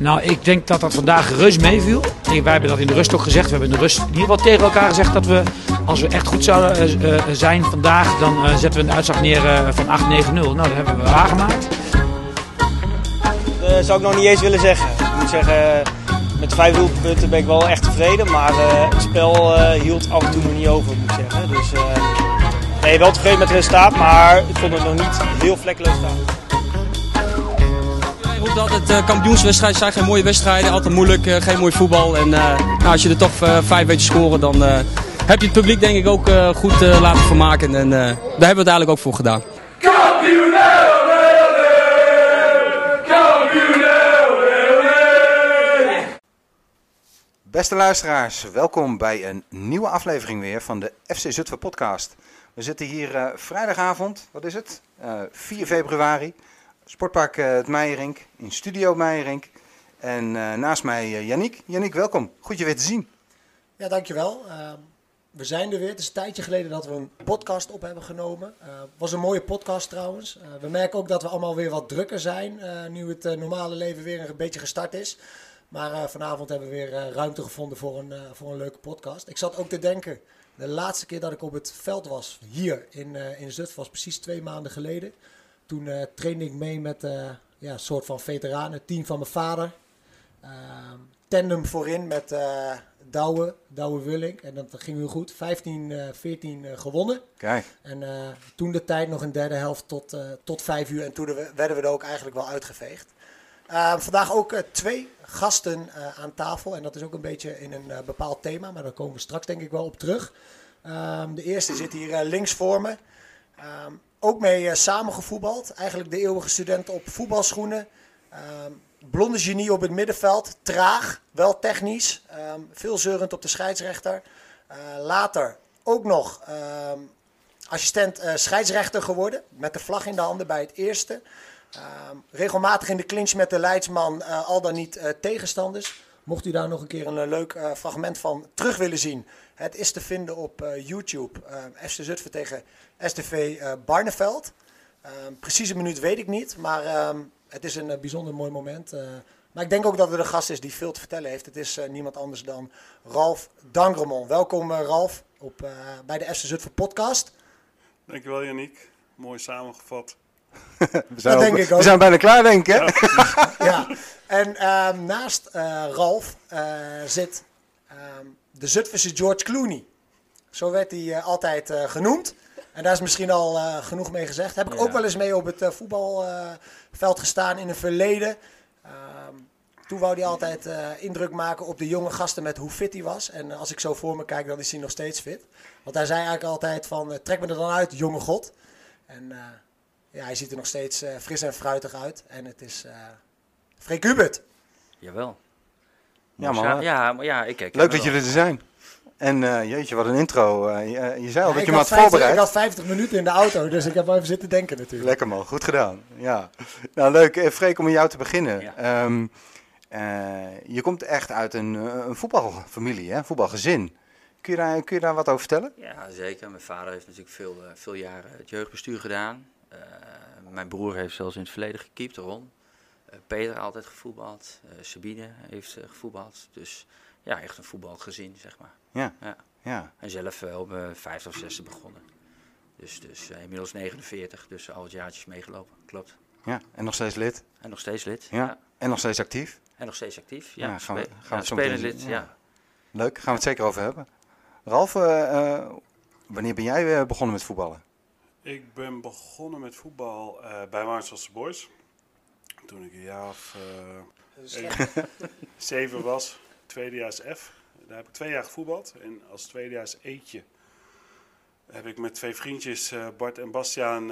Nou, ik denk dat dat vandaag reus meeviel. Wij hebben dat in de rust ook gezegd. We hebben in de rust in ieder geval tegen elkaar gezegd dat we, als we echt goed zouden eh, eh, zijn vandaag, dan eh, zetten we een uitslag neer van 8-9-0. Nou, dat hebben we waargemaakt. Dat zou ik nog niet eens willen zeggen. Ik moet zeggen, met vijf doelpunten ben ik wel echt tevreden. Maar het spel hield af en toe nog niet over, moet zeggen. Dus nee, wel tevreden met het resultaat, maar ik vond het nog niet heel vlekkeloos staan. Iedereen roept altijd uh, kampioenswedstrijden zijn geen mooie wedstrijden, altijd moeilijk, eh, geen mooi voetbal. En eh, nou, als je er toch eh, vijf weet scoren, dan eh, heb je het publiek denk ik ook eh, goed eh, laten vermaken. En eh, daar hebben we het eigenlijk ook voor gedaan. Beste luisteraars, welkom bij een nieuwe aflevering weer van de FC Zutphen podcast. We zitten hier eh, vrijdagavond, wat is het? Eh, 4 februari, Sportpark eh, het Meijerink, in Studio Meijerink. En eh, naast mij uh, Yannick. Yannick, welkom. Goed je weer te zien. Ja, dankjewel. Uh, we zijn er weer. Het is een tijdje geleden dat we een podcast op hebben genomen. Het was een mooie podcast trouwens. We merken ook dat we allemaal weer wat drukker zijn. eh, nu het normale leven weer een beetje gestart is. Maar vanavond hebben we weer ruimte gevonden voor een, voor een leuke podcast. Ik zat ook te denken, de laatste keer dat ik op het veld was, hier in, in Zutphen, was precies twee maanden geleden. Toen uh, trainde ik mee met ja, een soort van veteranen, team van mijn vader. Ehm, tandem voorin met uh, Douwe, Douwe Willink. En dat ging heel goed. 15, uh, 14 uh, gewonnen. Kijk. En toen de tijd nog een derde helft tot, tot vijf uur. En toen we, werden we er ook eigenlijk wel uitgeveegd. Uh, vandaag ook uh, twee gasten uh, aan tafel. En dat is ook een beetje in een bepaald thema. Maar daar komen we straks denk ik wel op terug. Um, de eerste zit hier links voor me. Ook mee uh, samengevoetbald. Eigenlijk de eeuwige student op voetbalschoenen. Um, blonde genie op het middenveld. Traag, wel technisch. Um, veel zeurend op de scheidsrechter. Uh, later ook nog um, assistent uh, scheidsrechter geworden. Met de vlag in de handen bij het eerste. Regelmatig in de clinch met de leidsman, al dan niet tegenstanders. Mocht u daar nog een keer een leuk fragment van terug willen zien. Het is te vinden op uh, YouTube. Uh, FC Zutphen tegen STV uh, Barneveld. Uh, precies een minuut weet ik niet, maar uh, het is een uh, bijzonder mooi moment. Uh, maar ik denk ook dat er een gast is die veel te vertellen heeft. Het is uh, niemand anders dan Ralf Dangremon. Welkom uh, Ralf op, uh, bij de FC Zutphen podcast. Dankjewel Yannick, mooi samengevat. we, zijn denk ik ook. we zijn bijna klaar, denk ik. Hè? Ja. ja. En uh, naast uh, Ralf uh, zit um, de Zutphense George Clooney. Zo werd hij uh, altijd uh, genoemd. En daar is misschien al uh, genoeg mee gezegd. Heb ik ja. ook wel eens mee op het uh, voetbalveld gestaan in het verleden. Um, toen wou hij altijd indruk maken op de jonge gasten met hoe fit hij was. En als ik zo voor me kijk, dan is hij nog steeds fit. Want hij zei eigenlijk altijd van, trek me er dan uit, jonge god. En ja, hij ziet er nog steeds fris en fruitig uit. En het is Freek Hubert. Jawel. Ja, man. Ja, maar ja, ik kijk. Leuk dat jullie er zijn. En uh, jeetje, wat een intro. Uh, je, je zei al ja, dat je me had 50, voorbereid. Ik had 50 minuten in de auto, dus ik heb wel even zitten denken natuurlijk. Lekker man, goed gedaan. Ja. Nou, leuk. Freek, om met jou te beginnen. Ja. Um, je komt echt uit een, een voetbalfamilie, hè? voetbalgezin. Kun je, daar, kun je daar wat over vertellen? Ja, zeker. Mijn vader heeft natuurlijk veel, veel jaren het jeugdbestuur gedaan. Uh, mijn broer heeft zelfs in het verleden gekiept, Ron. Uh, Peter altijd gevoetbald. Uh, Sabine heeft gevoetbald. Dus ja, echt een voetbalgezin, zeg maar. Ja. ja. ja. En zelf op mijn vijfde of zesde begonnen. Dus, dus inmiddels 49, dus al het jaartjes meegelopen, klopt. Ja, en nog steeds lid? En nog steeds lid, ja. ja. En nog steeds actief? En nog steeds actief, ja. ja gaan we, gaan ja, spelend lid, ja. Leuk, gaan we het zeker over hebben. Ralf, wanneer ben jij begonnen met voetballen? Ik ben begonnen met voetbal uh, bij Maartenselse Boys. Toen ik een jaar of uh, zeven was, tweedejaars F. Daar heb ik twee jaar gevoetbald. En als tweedejaars eetje heb ik met twee vriendjes, uh, Bart en Bastiaan,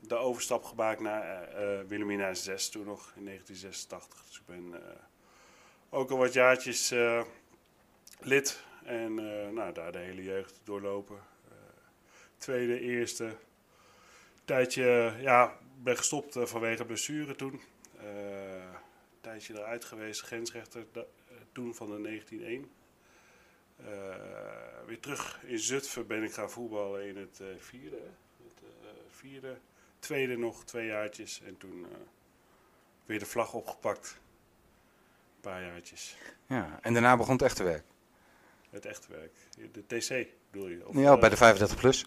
de overstap gemaakt naar Wilhelmina 6. Toen nog in 1986. Dus ik ben ook al wat jaartjes lid. En nou, daar de hele jeugd doorlopen tweede, eerste. Tijdje, ja, ben gestopt vanwege blessure toen. Uh, tijdje eruit geweest, grensrechter uh, toen van de 1901. Uh, weer terug in Zutphen ben ik gaan voetballen in het vierde. Het vierde. Tweede nog twee jaartjes en toen weer de vlag opgepakt. paar jaartjes. Ja, en daarna begon het echte werk. Het echte werk. De TC bedoel je? Of, Ja, eh, bij de 35 plus.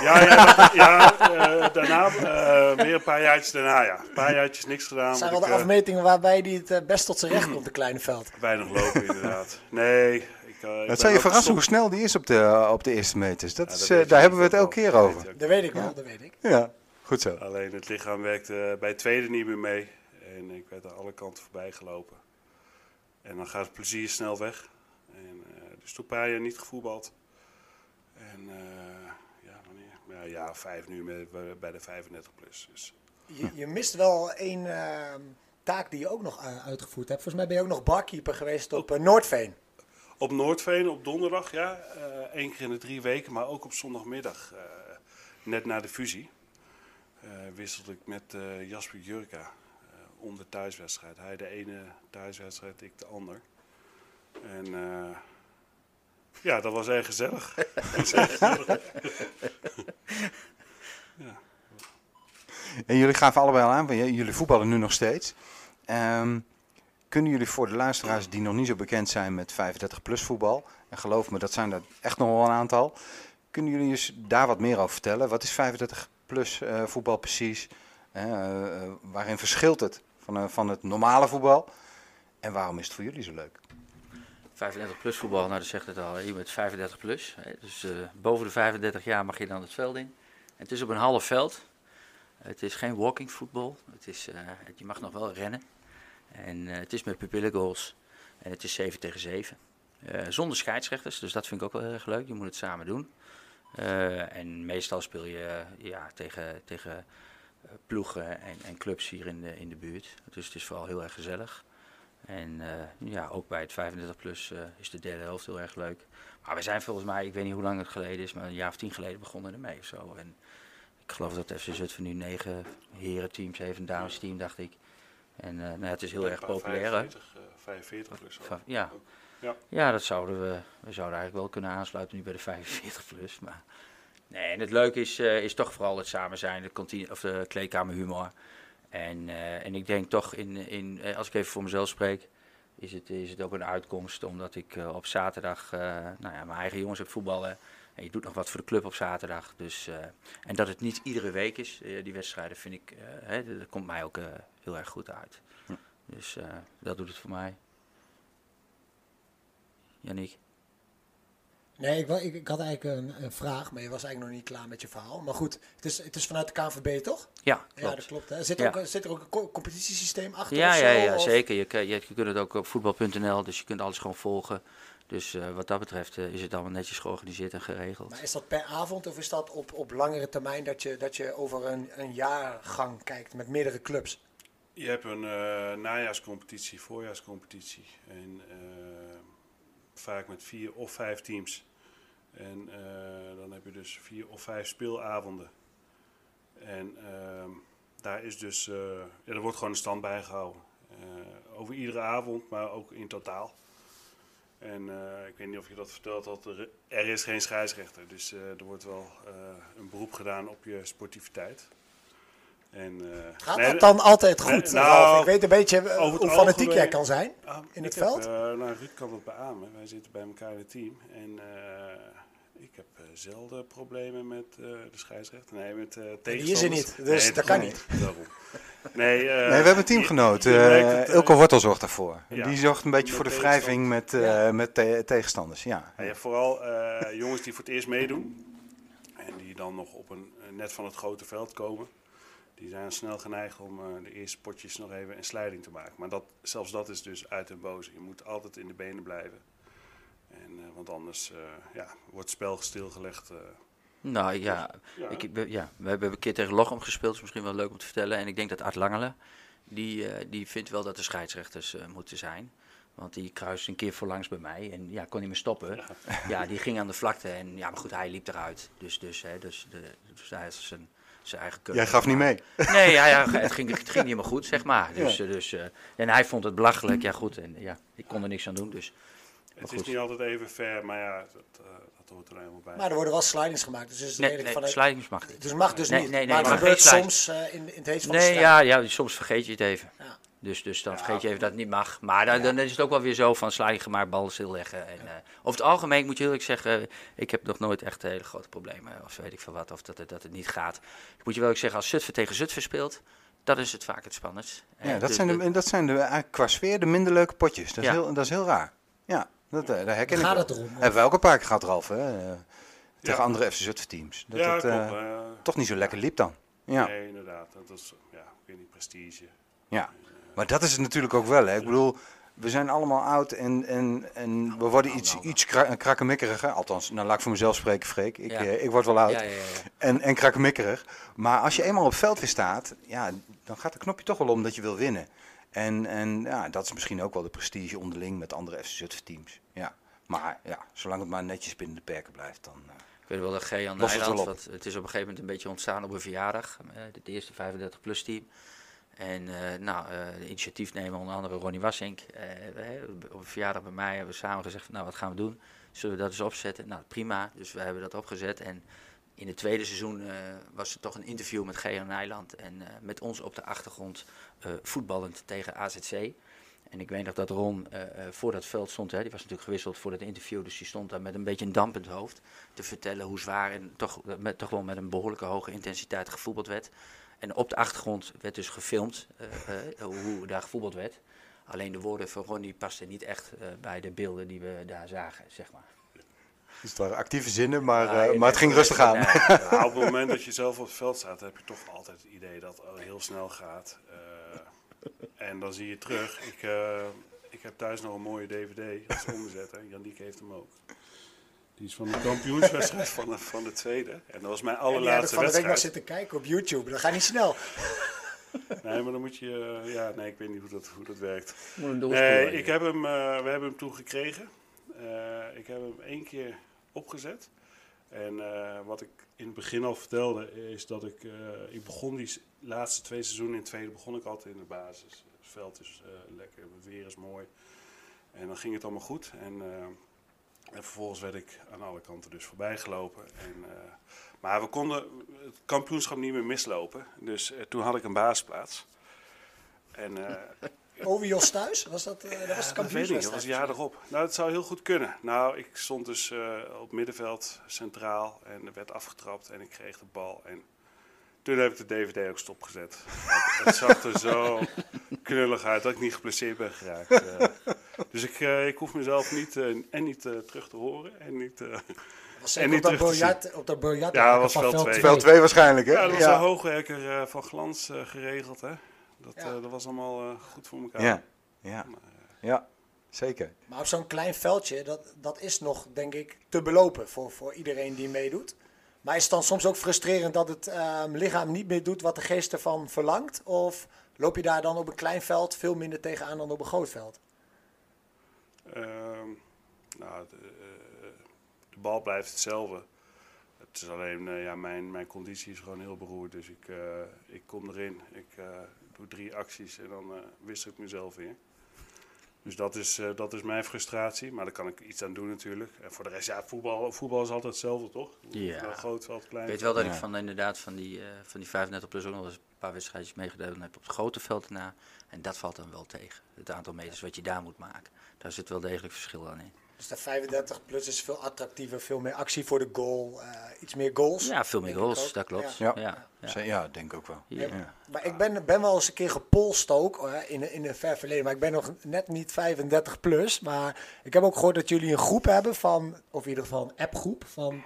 Ja, ja, ja eh, daarna, eh, weer een paar jaartjes daarna, ja. Een paar jaartjes niks gedaan. Zijn wel de ik, eh, afmetingen waarbij hij het eh, best tot zijn recht komt, de kleine veld. Weinig lopen, inderdaad. Nee. Ik, eh, Het zou je verrassen hoe snel die is op de, op de eerste meters. Dat Ja, is, dat eh, daar hebben we het elke keer Dat over. weet. Dat weet ik wel, dat weet ik. Ja, goed zo. Alleen het lichaam werkte bij het tweede niet meer mee. En ik werd aan alle kanten voorbij gelopen. En dan gaat het plezier snel weg. Dus toen een paar jaar niet gevoetbald. En eh, ja, wanneer? Ja, of vijf nu met, bij- de 35 plus. Dus Je, je mist wel één ehm, taak die je ook nog eh, uitgevoerd hebt. Volgens mij ben je ook nog barkeeper geweest op eh, Noordveen. Op Noordveen op donderdag, ja. één keer in de drie weken, maar ook op zondagmiddag. net na de fusie. eh, wisselde ik met Jasper Jurka eh, om de thuiswedstrijd. Hij de ene thuiswedstrijd, ik de ander. En eh, ja, dat was erg gezellig. Dat was erg gezellig. En jullie gaven allebei al aan, van, j- jullie voetballen nu nog steeds. Ehm, kunnen jullie voor de luisteraars die nog niet zo bekend zijn met 35 plus voetbal, en geloof me, dat zijn er echt nog wel een aantal, kunnen jullie eens daar wat meer over vertellen? Wat is 35 plus eh, voetbal precies? Eh, eh, waarin verschilt het van, van het normale voetbal? En waarom is het voor jullie zo leuk? 35 plus voetbal, nou dat zegt het al, je bent 35 plus. Hè. Dus eh, boven de 35 jaar mag je dan het veld in. Het is op een half veld. Het is geen walking voetbal. Het is, eh, je mag nog wel rennen. En eh, het is met pupillengoals. En het is 7 tegen 7. Eh, zonder scheidsrechters, dus dat vind ik ook wel heel erg leuk. Je moet het samen doen. En meestal speel je ja, tegen, tegen ploegen en, en clubs hier in de, in de buurt. Dus het is vooral heel erg gezellig. En eh, ja, ook bij het 35 plus eh, is de derde helft heel erg leuk. Maar we zijn volgens mij, ik weet niet hoe lang het geleden is, maar een jaar of tien geleden begonnen ermee of zo. En ik geloof dat FC Zutphen nu negen herenteams heeft, een damesteam dacht ik. En eh, nou, het is heel erg populair. hè. 45, eh, 45 plus. Van- ja. Ja. Ja. dat zouden we, we zouden eigenlijk wel kunnen aansluiten nu bij de 45 plus. Maar nee, en het leuke is, is toch vooral het samen zijn, de, of de kleedkamerhumor. En, eh, en ik denk toch, in, in, eh, als ik even voor mezelf spreek, is het, is het ook een uitkomst. Omdat ik eh, op zaterdag nou ja, mijn eigen jongens heb voetballen. En je doet nog wat voor de club op zaterdag. Dus, en dat het niet iedere week is, die wedstrijden, vind ik, hè, dat komt mij ook heel erg goed uit. Dus eh, dat doet het voor mij. Yannick? Nee, ik, ik, ik had eigenlijk een, een vraag, maar je was eigenlijk nog niet klaar met je verhaal. Maar goed, het is, het is vanuit de KNVB, toch? Ja, Ja, klopt. dat klopt. Hè? Zit, Ja. ook, zit er ook een co- competitiesysteem achter? Ja, of ja, zo, ja, of- zeker. Je, je, je kunt het ook op voetbal.nl, dus je kunt alles gewoon volgen. Dus eh, wat dat betreft eh, is het allemaal netjes georganiseerd en geregeld. Maar is dat per avond of is dat op, op langere termijn dat je, dat je over een, een jaargang kijkt met meerdere clubs? Je hebt een eh, najaarscompetitie, voorjaarscompetitie. En eh, vaak met vier of vijf teams. En eh, dan heb je dus vier of vijf speelavonden. En ehm, daar is dus, eh, ja, er wordt gewoon een stand bijgehouden. Eh, over iedere avond, maar ook in totaal. En ik weet niet of je dat verteld had, er, er is geen scheidsrechter. Dus er wordt wel een beroep gedaan op je sportiviteit. En, eh, Gaat nee, dat dan altijd goed? nee, nou, ik weet een beetje eh, hoe fanatiek algemeen- jij kan zijn. Ah, in het heb, veld? eh, nou, Ruud kan dat beamen. Wij zitten bij elkaar in het team. En eh, ik heb eh, zelden problemen met eh, de scheidsrechter. Nee, met eh tegenstanders. die is er niet, dus Nee, dat kan Daarom. Nee, eh, Nee, we hebben een teamgenoot. Ilko Wortel zorgt daarvoor. ja, die zorgt een beetje voor de wrijving met, eh, met te- tegenstanders. Ja. Ja, vooral eh, jongens die voor het eerst meedoen. En die dan nog op een net van het grote veld komen. Die zijn snel geneigd om eh, de eerste potjes nog even een slijding te maken. Maar dat, zelfs dat is dus uit en boze. Je moet altijd in de benen blijven. En, eh, want anders eh, ja, wordt het spel stilgelegd. Nou ja, Ja. ik, we- ja, we hebben een keer tegen Lochem gespeeld, is misschien wel leuk om te vertellen. En ik denk dat Art Langele, die, die vindt wel dat er scheidsrechters moeten zijn. Want die kruiste een keer voorlangs bij mij en ja, kon niet meer stoppen. Ja. die ging aan de vlakte en ja, maar goed, hij liep eruit. Dus, dus, hè, dus, de, dus hij had zijn, zijn eigen keuze. Jij gaf niet mee. Nee, ja, ja, het, ging, het ging niet helemaal goed, zeg maar. Dus, eh, dus, eh, en hij vond het belachelijk, ja goed. En ja, ik kon er niks aan doen, dus... Het goed. is niet altijd even fair, maar ja, dat, eh, dat hoort er helemaal bij. Maar er worden wel slidings gemaakt. Dus, het is Nee, nee, van slidings mag niet. dus mag dus Nee, niet. nee, nee, maar het maar gebeurt soms eh, in, in het heet van de Nee, strijd. ja, ja, soms vergeet je het even. Ja. Dus, dus dan Ja, vergeet je even dat het niet mag. Maar dan, dan is het ook wel weer zo van sla je maar bal stilleggen. En, eh, over het algemeen moet je eerlijk zeggen, ik heb nog nooit echt hele grote problemen. Of weet ik veel wat, of dat het, dat het niet gaat. Ik moet je wel ook zeggen, als Zutphen tegen Zutphen speelt, dat is het vaak het spannendst. Ja, dat dus zijn, de, dat zijn de, qua sfeer de minder leuke potjes. Dat is, heel, dat is heel raar. Ja, dat, eh, daar herken Gaat ik wel. het erom? Hebben we ook een paar keer gehad, Ralf, hè? eh, tegen Ja. andere FC Zutphen teams. Dat ja, het klopt. toch niet zo lekker liep dan. Ja. Nee, inderdaad. Dat is, ja, ik weet niet, prestige. Ja, maar dat is het natuurlijk ook wel. Hè. Ik bedoel, we zijn allemaal oud en, en, en we worden iets, iets kra krakkemikkeriger. Althans, nou laat ik voor mezelf spreken, Freek. Ik, Ja. eh, ik word wel oud ja, ja, ja, ja. en, en krakkemikkerig. Maar als je eenmaal op het veld weer staat, ja, dan gaat het knopje toch wel om dat je wil winnen. En, en ja, dat is misschien ook wel de prestige onderling met andere FC Zutphen teams. Ja. Maar ja, zolang het maar netjes binnen de perken blijft, dan... eh, Ik weet wel dat het wel Nijland, op. want het is op een gegeven moment een beetje ontstaan op een verjaardag. eh, Het eerste 35-plus team. En eh, nou, eh, de initiatiefnemer, onder andere Ronnie Wassink, eh, eh, op een verjaardag bij mij hebben we samen gezegd, nou wat gaan we doen? Zullen we dat eens opzetten? Nou prima, dus we hebben dat opgezet. En in het tweede seizoen eh, was er toch een interview met Gejan Nijland en eh, met ons op de achtergrond eh, voetballend tegen AZC. En ik weet nog dat Ron eh, eh, voor dat veld stond, hè, die was natuurlijk gewisseld voor het interview, dus die stond daar met een beetje een dampend hoofd te vertellen hoe zwaar en toch, toch wel met een behoorlijke hoge intensiteit gevoetbald werd. En op de achtergrond werd dus gefilmd eh, eh, hoe daar gevoetbald werd. Alleen de woorden van Ronnie pasten niet echt eh, bij de beelden die we daar zagen, zeg maar. Dus het waren actieve zinnen, maar, Ja, eh, maar het ging rustig aan. Ja, op het moment dat je zelf op het veld staat, heb je toch altijd het idee dat het heel snel gaat. Eh, en dan zie je terug. Ik, eh, ik heb thuis nog een mooie DVD als. Hè. Janiek heeft hem ook. Die is van de kampioenswedstrijd van de, van de tweede. En dat was mijn En die heb ik allerlaatste van de week nog wedstrijd. zitten kijken op YouTube. Dat gaat niet snel. Nee, maar dan moet je... eh, ja, nee, ik weet niet hoe dat, hoe dat werkt. Moet een Nee, ik heb hem, eh, we hebben hem toen gekregen. Eh, ik heb hem één keer opgezet. En eh, wat ik in het begin al vertelde, is dat ik, eh, ik begon die laatste twee seizoenen in het tweede begon ik altijd in de basis. Het veld is eh, lekker, het weer is mooi. En dan ging het allemaal goed. En, eh, en vervolgens werd ik aan alle kanten dus voorbij gelopen. En, eh, maar we konden het kampioenschap niet meer mislopen. Dus eh, toen had ik een baasplaats. En eh, Over Jos thuis? Was dat, dat was de dat weet ik niet, dat was een jaar erop. Nou, het zou heel goed kunnen. Nou, ik stond dus op middenveld centraal en er werd afgetrapt en ik kreeg de bal. En toen heb ik de DVD ook stopgezet. Het zag er zo knullig uit dat ik niet geblesseerd ben geraakt. dus ik, eh, ik hoef mezelf niet, eh, en niet eh, terug te horen en niet... eh, Was En niet op dat biljart, op dat biljart Ja, dat was veld veld twee. twee. Veld 2 waarschijnlijk, hè? ja, dat was ja. een hoogwerker eh, van glans eh, geregeld, hè. Dat, Ja. eh, dat was allemaal eh, goed voor elkaar. Ja, ja. ja, zeker. Maar op zo'n klein veldje, dat, dat is nog, denk ik, te belopen voor, voor iedereen die meedoet. Maar is het dan soms ook frustrerend dat het ehm, lichaam niet meer doet wat de geest ervan verlangt? Of loop je daar dan op een klein veld veel minder tegenaan dan op een groot veld? Ehm, nou, de, eh, de bal blijft hetzelfde. Het is alleen, eh, ja, mijn, mijn conditie is gewoon heel beroerd. Dus ik, eh, ik kom erin, ik eh, doe drie acties en dan eh wissel ik mezelf weer. Dus dat is, eh, dat is mijn frustratie, maar daar kan ik iets aan doen natuurlijk. En voor de rest, ja, voetbal, voetbal is altijd hetzelfde, toch? Ja. Groot veld, klein Ik weet wel dat Ja. ik van inderdaad van die, eh, van die 35 plus ook nog eens een paar wedstrijdjes meegedaan heb op het grote veld daarna. En dat valt dan wel tegen. Het aantal meters wat je daar moet maken. Daar zit wel degelijk verschil aan in. Dus de 35 plus is veel attractiever, veel meer actie voor de goal, eh, iets meer goals. Ja, veel meer goals, dat klopt. Ja. Ja. Ja, ja. Ze- Ja, denk ik ook wel. Ja. Ja. Maar ik ben, ben wel eens een keer gepolst ook, in, in een ver verleden. Maar ik ben nog net niet 35 plus. Maar ik heb ook gehoord dat jullie een groep hebben van, of in ieder geval een appgroep van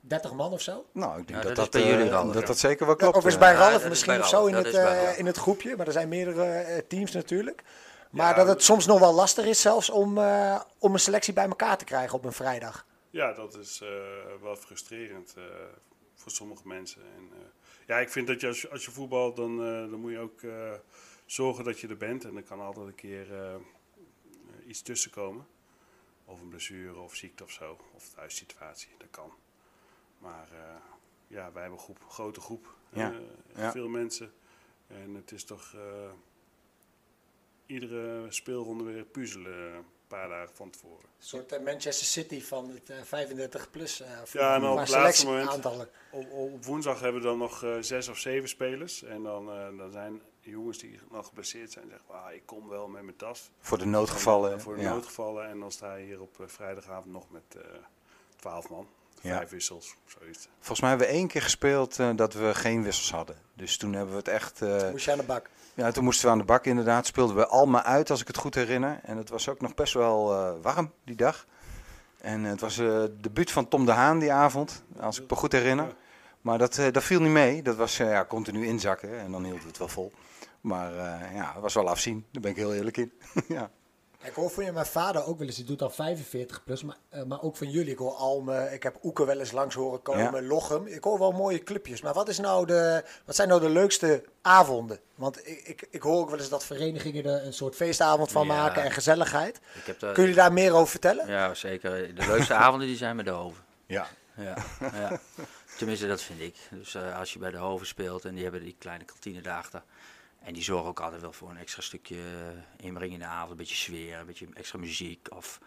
30 man of zo. Nou, ik denk dat, dat bij jullie, eh, Ralf. dat dat zeker wel klopt. of is bij Ralf misschien bij of zo in het, eh, in het groepje. Maar er zijn meerdere teams natuurlijk. Maar Ja, dat het soms nog wel lastig is zelfs om, eh, om een selectie bij elkaar te krijgen op een vrijdag. Ja, dat is eh, wel frustrerend eh, voor sommige mensen. En, ja, ik vind dat je als, je als je voetbalt, dan, dan moet je ook zorgen dat je er bent. En er kan altijd een keer iets tussenkomen. Of een blessure of ziekte of zo. Of thuissituatie, dat kan. Maar ja, wij hebben een groep, grote groep. Ja, ja. Veel mensen. En het is toch iedere speelronde weer puzzelen een paar dagen van tevoren. Een soort eh, Manchester City van het eh, 35 plus. eh Ja, en op het laatste selectieaantallen. Op, op woensdag hebben we dan nog eh, zes of zeven spelers. En dan, eh, dan zijn jongens die nog geblesseerd zijn zeggen, ah, ik kom wel met mijn tas. Voor de noodgevallen. Voor de ja. noodgevallen. En dan sta je hier op eh, vrijdagavond nog met eh 12 man. Ja. Vijf wissels, zoiets. Volgens mij hebben we één keer gespeeld eh, dat we geen wissels hadden. Dus toen hebben we het echt... eh, Moest je aan de bak. ja, toen moesten we aan de bak inderdaad. Speelden we Alma uit, als ik het goed herinner. En het was ook nog best wel eh, warm die dag. En het was eh de debuut van Tom de Haan die avond, als ik me goed herinner. Maar dat, eh, dat viel niet mee. Dat was eh, ja, continu inzakken en dan hield het wel vol. Maar eh, ja, het was wel afzien. Daar ben ik heel eerlijk in. ja. Ik hoor van je, mijn vader ook wel eens, die doet dan 45 plus, maar, eh, maar ook van jullie. Ik hoor Alme, ik heb Oeken wel eens langs horen komen, Lochem. Ik hoor wel mooie clubjes, maar wat, is nou de, wat zijn nou de leukste avonden? Want ik, ik, ik hoor ook wel eens dat verenigingen er een soort feestavond van Ja. maken en gezelligheid. Ik heb de, Kun je daar meer over vertellen? Ja, zeker. De leukste avonden die zijn met de Hoven. ja. Ja, ja. Tenminste, dat vind ik. Dus eh, als je bij de Hoven speelt en die hebben die kleine kantine daarachter. En die zorgen ook altijd wel voor een extra stukje eh, inbreng in de avond. Een beetje sfeer, een beetje extra muziek. Of,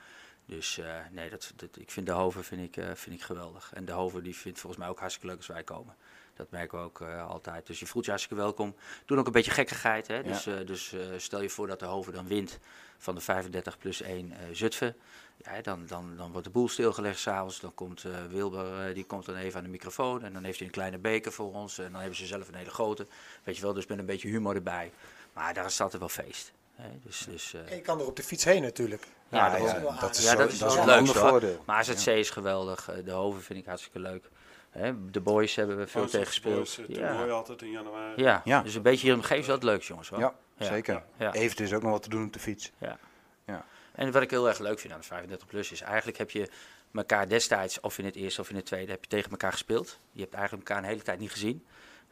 dus eh, nee, dat, dat, ik vind de Hoven vind ik, eh, vind ik geweldig. En de Hoven die vindt volgens mij ook hartstikke leuk als wij komen. Dat merken we ook altijd. Dus je voelt je hartstikke welkom. Doen ook een beetje gekkigheid. Hè? Dus, dus stel je voor dat de Hoven dan wint van de 35 plus 1 eh Zutphen. Ja, dan, dan, dan wordt de boel stilgelegd s'avonds. Dan komt eh, Wilber, eh, die komt dan even aan de microfoon. En dan heeft hij een kleine beker voor ons. En dan hebben ze zelf een hele grote. Weet je wel, dus met een beetje humor erbij. Maar daar is altijd wel feest. Hè? Dus, dus, eh, En je kan er op de fiets heen natuurlijk. ja, Ja, dat, ja, is dat ja, zo- dat is dat hoor. voordeel. Maar AZC is geweldig. eh, De Hoven vind ik hartstikke leuk. Hè? De boys hebben we veel tegen gespeeld. Eh, Ja. altijd in januari. Ja. Ja. dus een beetje hier omgeving is wel het leukste, jongens. Hoor. Ja, Ja. zeker. Ja. Even is ook nog wat te doen op de fiets. Ja. En wat ik heel erg leuk vind aan de 35 plus is eigenlijk heb je elkaar destijds, of in het eerste of in het tweede, heb je tegen elkaar gespeeld. Je hebt eigenlijk elkaar een hele tijd niet gezien.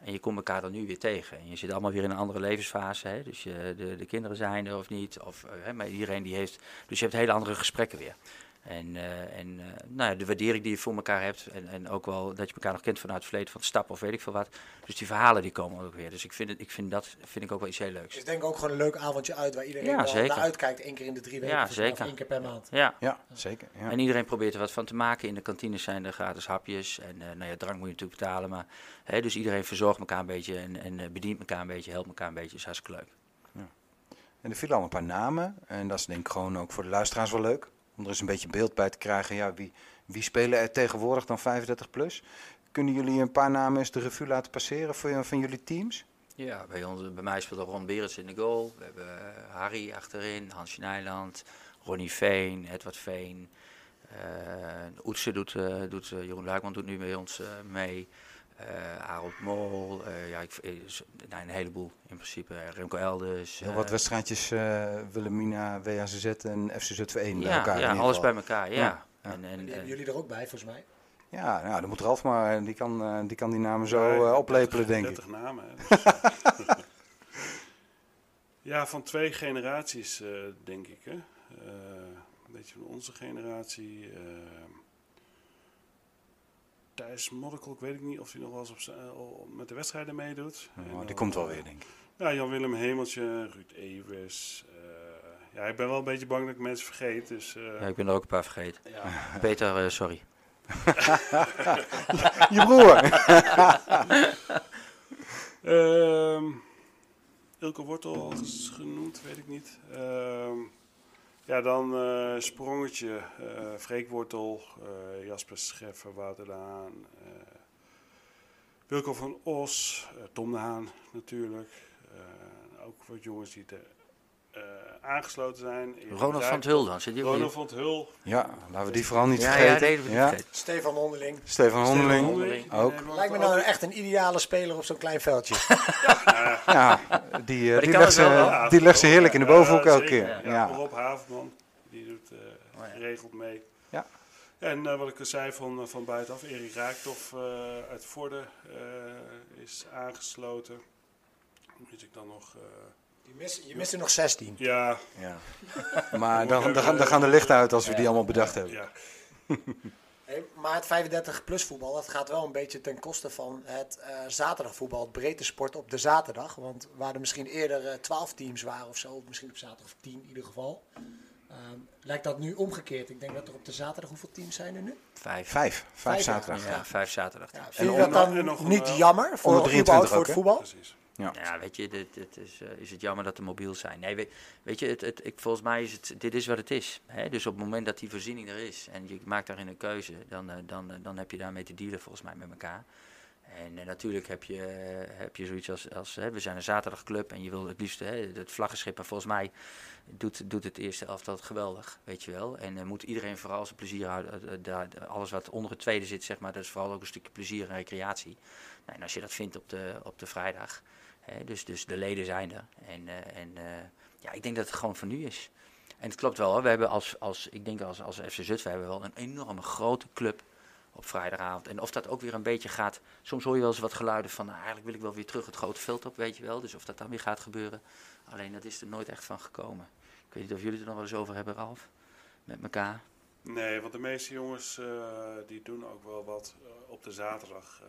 En je komt elkaar dan nu weer tegen. En je zit allemaal weer in een andere levensfase. Hè? Dus je, de, de kinderen zijn er of niet. Of, eh, hè, maar iedereen die heeft. Dus je hebt hele andere gesprekken weer. En, eh, en eh, nou ja, de waardering die je voor elkaar hebt. En, en ook wel dat je elkaar nog kent vanuit het verleden van het stap of weet ik veel wat. Dus die verhalen die komen ook weer. Dus ik vind, het, ik vind dat vind ik ook wel iets heel leuks. Dus denk ook gewoon een leuk avondje uit waar iedereen Ja, naar uitkijkt. één keer in de drie weken. Ja, of één keer per maand. Ja. Ja, zeker. Ja. En iedereen probeert er wat van te maken. In de kantines zijn er gratis hapjes. En eh, nou ja, drank moet je natuurlijk betalen. Maar, hè, dus iedereen verzorgt elkaar een beetje en, en bedient elkaar een beetje, helpt elkaar een beetje. is hartstikke leuk. En er vielen al een paar namen. En dat is denk ik gewoon ook voor de luisteraars wel leuk. Om er eens een beetje beeld bij te krijgen. Ja, wie, wie spelen er tegenwoordig dan 35 plus? Kunnen jullie een paar namen eens de revue laten passeren voor, van jullie teams? Ja, bij, ons, bij mij speelt Ron Berends in de goal. We hebben eh, Harry achterin, Hansje Nijland, Ronnie Veen, Edward Veen. eh Oetse doet, eh, doet Jeroen Luikman doet nu bij ons mee. Eh Arold Mol, eh, ja, ik, eh, nou, een heleboel in principe. Remco Elders. Heel wat wedstrijdjes eh Wilhelmina, WHZZ en FC Zutphen 1 bij elkaar. ja alles bij elkaar, ja. En, En en, die en- hebben jullie er ook bij, volgens mij. Ja, nou, dan moet Ralf maar, die kan, eh, die kan die namen zo eh, oplepelen, denk ik. 30 namen. Dus, ja, van twee generaties, eh, denk ik. Hè. Eh, een beetje van onze generatie. Thijs Modderkolk, weet ik niet of hij nog wel eens op zijn- eh, met de wedstrijden meedoet. En die komt wel eh, weer, denk ik. Ja, Jan-Willem Hemeltje, Ruud Evers. eh, ja, ik ben wel een beetje bang dat ik mensen vergeet. Dus, eh, ja, ik ben er ook een paar vergeten. ja. Peter, eh, sorry. Je broer! Ehm Ilke Wortel genoemd, weet ik niet. Ehm, ja, dan eh, Sprongetje, eh Freek Wortel, eh, Jasper Scheffer, Wouter de Haan, Wilco van Os, Tom de Haan natuurlijk. Ook wat jongens die er aangesloten zijn. Ronald van het Hul dan, zit die ook Ronald van het Hul. Ja, laten we die vooral niet Ja, ja, vergeten. niet. Stefan Hondeling. Stefan Hondeling. Hondeling. ook. Lijkt me nou echt een ideale speler op zo'n klein veldje. Ja, die, eh, die legt ze, Ja, die legt ze heerlijk in de bovenhoek elke keer. Ja, Ja. Rob Havenman, die doet eh, ja. geregeld mee. Ja. En eh, wat ik al zei van, eh, van buitenaf, Erik Raaktoff eh, uit Vorden eh, is aangesloten. Moet ik dan nog... eh, Je mist, je mist er nog 16. ja, Ja. Maar dan, dan, gaan- dan gaan de lichten uit als we die allemaal bedacht hebben. ja. Hey, maar het 35-plus voetbal, dat gaat wel een beetje ten koste van het eh, zaterdagvoetbal, het breedte sport op de zaterdag. Want waar er misschien eerder eh, 12 teams waren of zo, misschien op zaterdag of 10 in ieder geval. ehm, lijkt dat nu omgekeerd. Ik denk dat er op de zaterdag, hoeveel teams zijn er nu? Vijf. Vijf. Vijf Vijf, zaterdag. Ja, vijf zaterdag. Ja, vind je dat en dan nog niet eh, jammer voor, onder 23 überhaupt voor ook, het voetbal? Precies. Ja. Ja, weet je, dit, is, eh, is het jammer dat de mobiel zijn. Nee, weet, je, het, het, ik, volgens mij is het, dit is wat het is. Hè? Dus op het moment dat die voorziening er is en je maakt daarin een keuze, dan, eh, dan, eh, dan heb je daarmee te dealen volgens mij met elkaar. En natuurlijk heb je, heb je zoiets als, als we zijn een zaterdagclub en je wil het liefst het vlaggenschip. En volgens mij doet, doet het eerste elftal geweldig, weet je wel. En moet iedereen vooral zijn plezier houden. daar- alles wat onder het tweede zit, zeg maar, dat is vooral ook een stukje plezier en recreatie. Nou, en als je dat vindt op de, op de vrijdag, dus, dus de leden zijn er. En, eh, en eh, ja, ik denk dat het gewoon van nu is. En het klopt wel, hoor. we hebben als, als, ik denk als, als FC Zutphen hebben we wel een enorme grote club op vrijdagavond. En of dat ook weer een beetje gaat. Soms hoor je wel eens wat geluiden van. Nou, eigenlijk wil ik wel weer terug het grote veld op, weet je wel. Dus of dat dan weer gaat gebeuren. Alleen dat is er nooit echt van gekomen. Ik weet niet of jullie het er nog wel eens over hebben, Ralf. Met elkaar. Nee, want de meeste jongens eh, die doen ook wel wat op de zaterdag.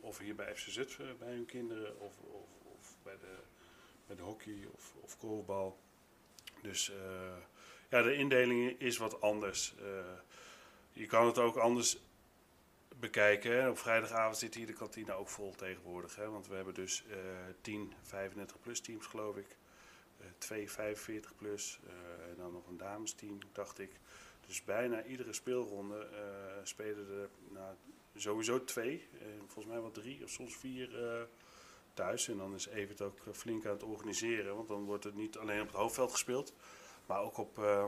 Of hier bij FC Zutphen bij hun kinderen, of, of, of bij, de, bij de hockey of, of korfbal. Dus eh, ja, de indeling is wat anders. Eh, je kan het ook anders bekijken. Op vrijdagavond zit hier de kantine ook vol tegenwoordig. Hè, want we hebben dus eh 10 35 plus teams geloof ik. Eh, twee 45 plus eh, en dan nog een damesteam, dacht ik. Dus bijna iedere speelronde eh, spelen er nou, sowieso twee, en volgens mij wel drie of soms vier eh, thuis. En dan is Evert ook eh, flink aan het organiseren, want dan wordt het niet alleen op het hoofdveld gespeeld, maar ook op, eh,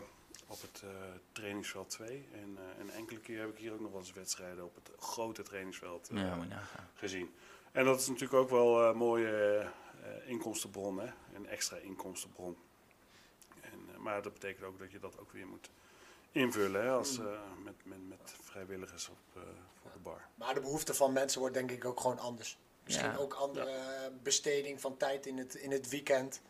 op het eh, trainingsveld 2. En eh, een enkele keer heb ik hier ook nog wel eens wedstrijden op het grote trainingsveld eh, Ja, gezien. En dat is natuurlijk ook wel een mooie eh, eh, inkomstenbron, hè? een extra inkomstenbron. En, eh, maar dat betekent ook dat je dat ook weer moet invullen hè? Als, eh, met, met, met vrijwilligers op, eh, voor de bar. Maar de behoefte van mensen wordt denk ik ook gewoon anders. Misschien Ja. ook andere eh, besteding van tijd in het, in het weekend.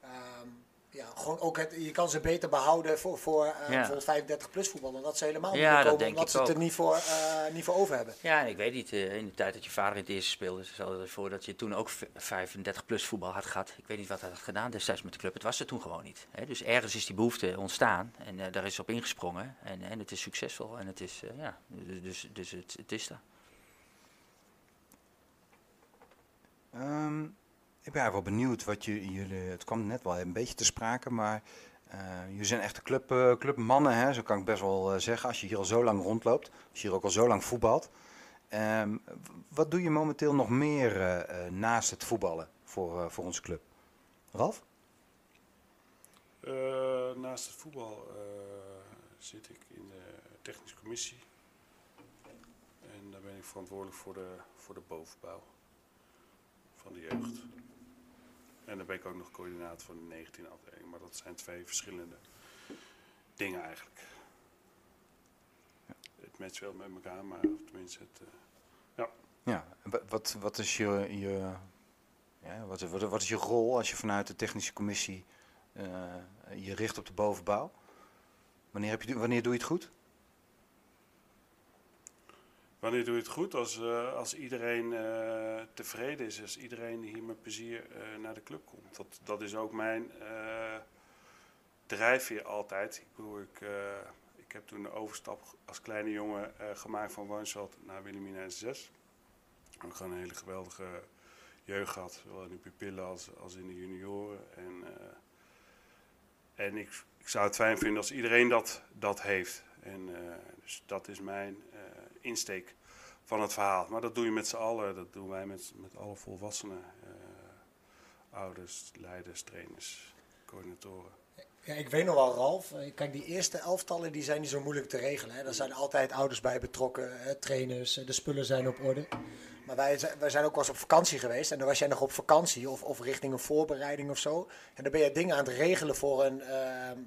Ehm, ja, gewoon ook het, je kan ze beter behouden voor, voor eh, bijvoorbeeld 35 plus voetbal. Dan dat ze helemaal Ja, niet komen omdat ze het er niet voor, eh, niet voor over hebben. Ja, en ik weet niet, eh, in de tijd dat je vader in het eerste speelde, stelde ervoor dat je toen ook v- 35 plus voetbal had gehad. Ik weet niet wat hij had gedaan destijds met de club. Het was er toen gewoon niet. Hè? Dus ergens is die behoefte ontstaan en eh, daar is op ingesprongen. En, en het is succesvol en het is, eh, ja, dus, dus, dus het, het is er. Ehm, ik ben wel benieuwd wat je, jullie, het kwam net wel een beetje te sprake, maar eh, jullie zijn echte club, eh, clubmannen, hè? zo kan ik best wel eh, zeggen, als je hier al zo lang rondloopt, als je hier ook al zo lang voetbalt. Ehm, wat doe je momenteel nog meer naast het voetballen voor, voor onze club? Ralf? Naast het voetbal zit ik in de technische commissie. En daar ben ik verantwoordelijk voor de, voor de bovenbouw van de jeugd. En dan ben ik ook nog coördinator van de 19 afdeling. Maar dat zijn twee verschillende dingen eigenlijk. Het matcht wel met elkaar, maar of tenminste het... eh, Ja, wa- wat, wat is je, je, ja, wat, wat, wat is je rol als je vanuit de technische commissie eh, je richt op de bovenbouw? Wanneer, heb je, wanneer doe je het goed? Wanneer doe je het goed? Als, eh, als iedereen eh, tevreden is, als iedereen hier met plezier eh, naar de club komt. Dat, dat is ook mijn drijfveer altijd. Ik bedoel, ik, ik heb toen de overstap als kleine jongen gemaakt van Warnsveld naar Wilhelmina S6. Ook gewoon een hele geweldige jeugd gehad, zowel in de pupillen als, als in de junioren. En, en ik, ik zou het fijn vinden als iedereen dat, dat heeft. En, dus dat is mijn insteek van het verhaal. Maar dat doe je met z'n allen, dat doen wij met, met alle volwassenen. eh, ouders, leiders, trainers, coördinatoren. Ja, ik weet nog wel, Ralf. Eh, Kijk, die eerste elftallen die zijn niet zo moeilijk te regelen. Hè. Daar zijn altijd ouders bij betrokken, hè, trainers, eh, de spullen zijn op orde. Maar wij, zijn- wij zijn ook wel eens op vakantie geweest. En dan was jij nog op vakantie of, of richting een voorbereiding of zo. En dan ben je dingen aan het regelen voor een,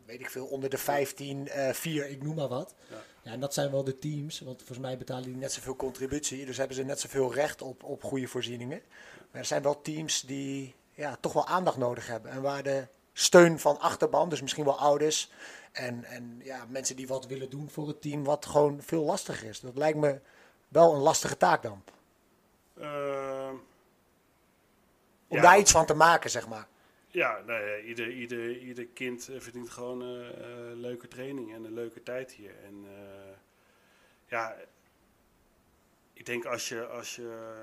weet ik veel, onder de 15, eh 4, ik noem maar wat. Ja. Ja, en dat zijn wel de teams, want volgens mij betalen die net zoveel contributie. Dus hebben ze net zoveel recht op, op goede voorzieningen. Maar er zijn wel teams die ja, toch wel aandacht nodig hebben. En waar de steun van achterban, dus misschien wel ouders en, en ja, mensen die wat willen doen voor het team, wat gewoon veel lastiger is. Dat lijkt me wel een lastige taak dan. Ehm, Om Ja. daar iets van te maken, zeg maar. Ja, nou ieder, ieder, ieder kind eh, verdient gewoon eh, eh, leuke training en een leuke tijd hier. En ja, ik denk als je, als je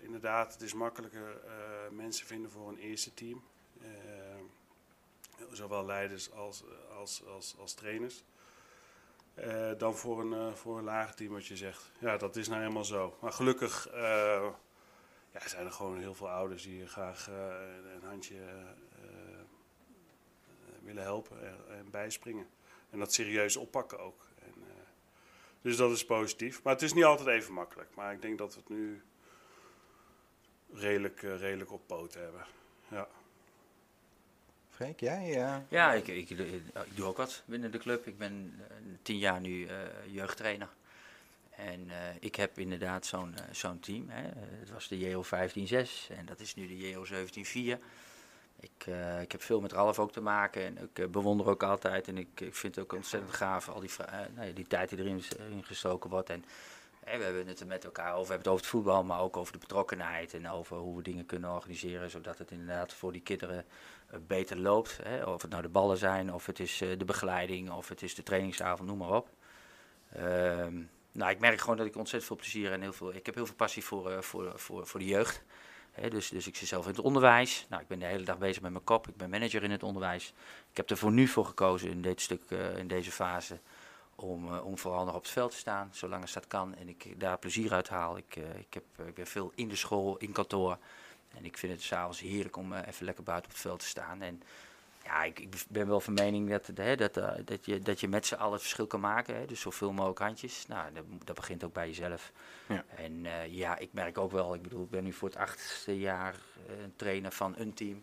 inderdaad, het is makkelijker mensen vinden voor een eerste team. Zowel leiders als, als, als, als trainers. Dan voor een, eh, voor een lager team wat je zegt. Ja, dat is nou helemaal zo. Maar gelukkig ja, zijn er gewoon heel veel ouders die graag eh, een handje eh, eh, willen helpen en, en bijspringen. En dat serieus oppakken ook. En, eh, dus dat is positief. Maar het is niet altijd even makkelijk. Maar ik denk dat we het nu redelijk, redelijk op poten hebben. Ja. Freek, jij? Ja. Ja, ik, ik, ik doe ook wat binnen de club. Ik ben tien jaar nu eh, jeugdtrainer. En eh, ik heb inderdaad zo'n eh, team. Hè. Eh, Het was de JO 15-6 en dat is nu de JO 17-4. Ik, ik heb veel met Ralf ook te maken en ik bewonder ook altijd. En ik, ik vind het ook ontzettend gaaf, al die, nou ja, die tijd die erin gestoken wordt. En we hebben het met elkaar over. We hebben het over het voetbal, maar ook over de betrokkenheid. En over hoe we dingen kunnen organiseren, zodat het inderdaad voor die kinderen beter loopt. Hè? Of het nou de ballen zijn, of het is de begeleiding, of het is de trainingsavond, noem maar op. Ehm, nou, ik merk gewoon dat ik ontzettend veel plezier en heel veel. Ik heb heel veel passie voor, eh, voor, voor, voor de jeugd. Dus, dus ik zit zelf in het onderwijs. Nou, ik ben de hele dag bezig met mijn kop. Ik ben manager in het onderwijs. Ik heb er voor nu voor gekozen in dit stuk, eh, in deze fase, om, eh, om vooral nog op het veld te staan, zolang als dat kan. En ik daar plezier uit haal. Ik, ik, heb, ik ben veel in de school, in kantoor. En ik vind het s'avonds heerlijk om even lekker buiten op het veld te staan. En ja, ik, ik ben wel van mening dat, hè, dat, eh, dat, je, dat je met z'n allen het verschil kan maken. Hè, dus zoveel mogelijk handjes. Nou, dat, dat begint ook bij jezelf. Ja. En eh, ja, ik merk ook wel, ik bedoel, ik ben nu voor het achtste jaar eh, trainer van een team.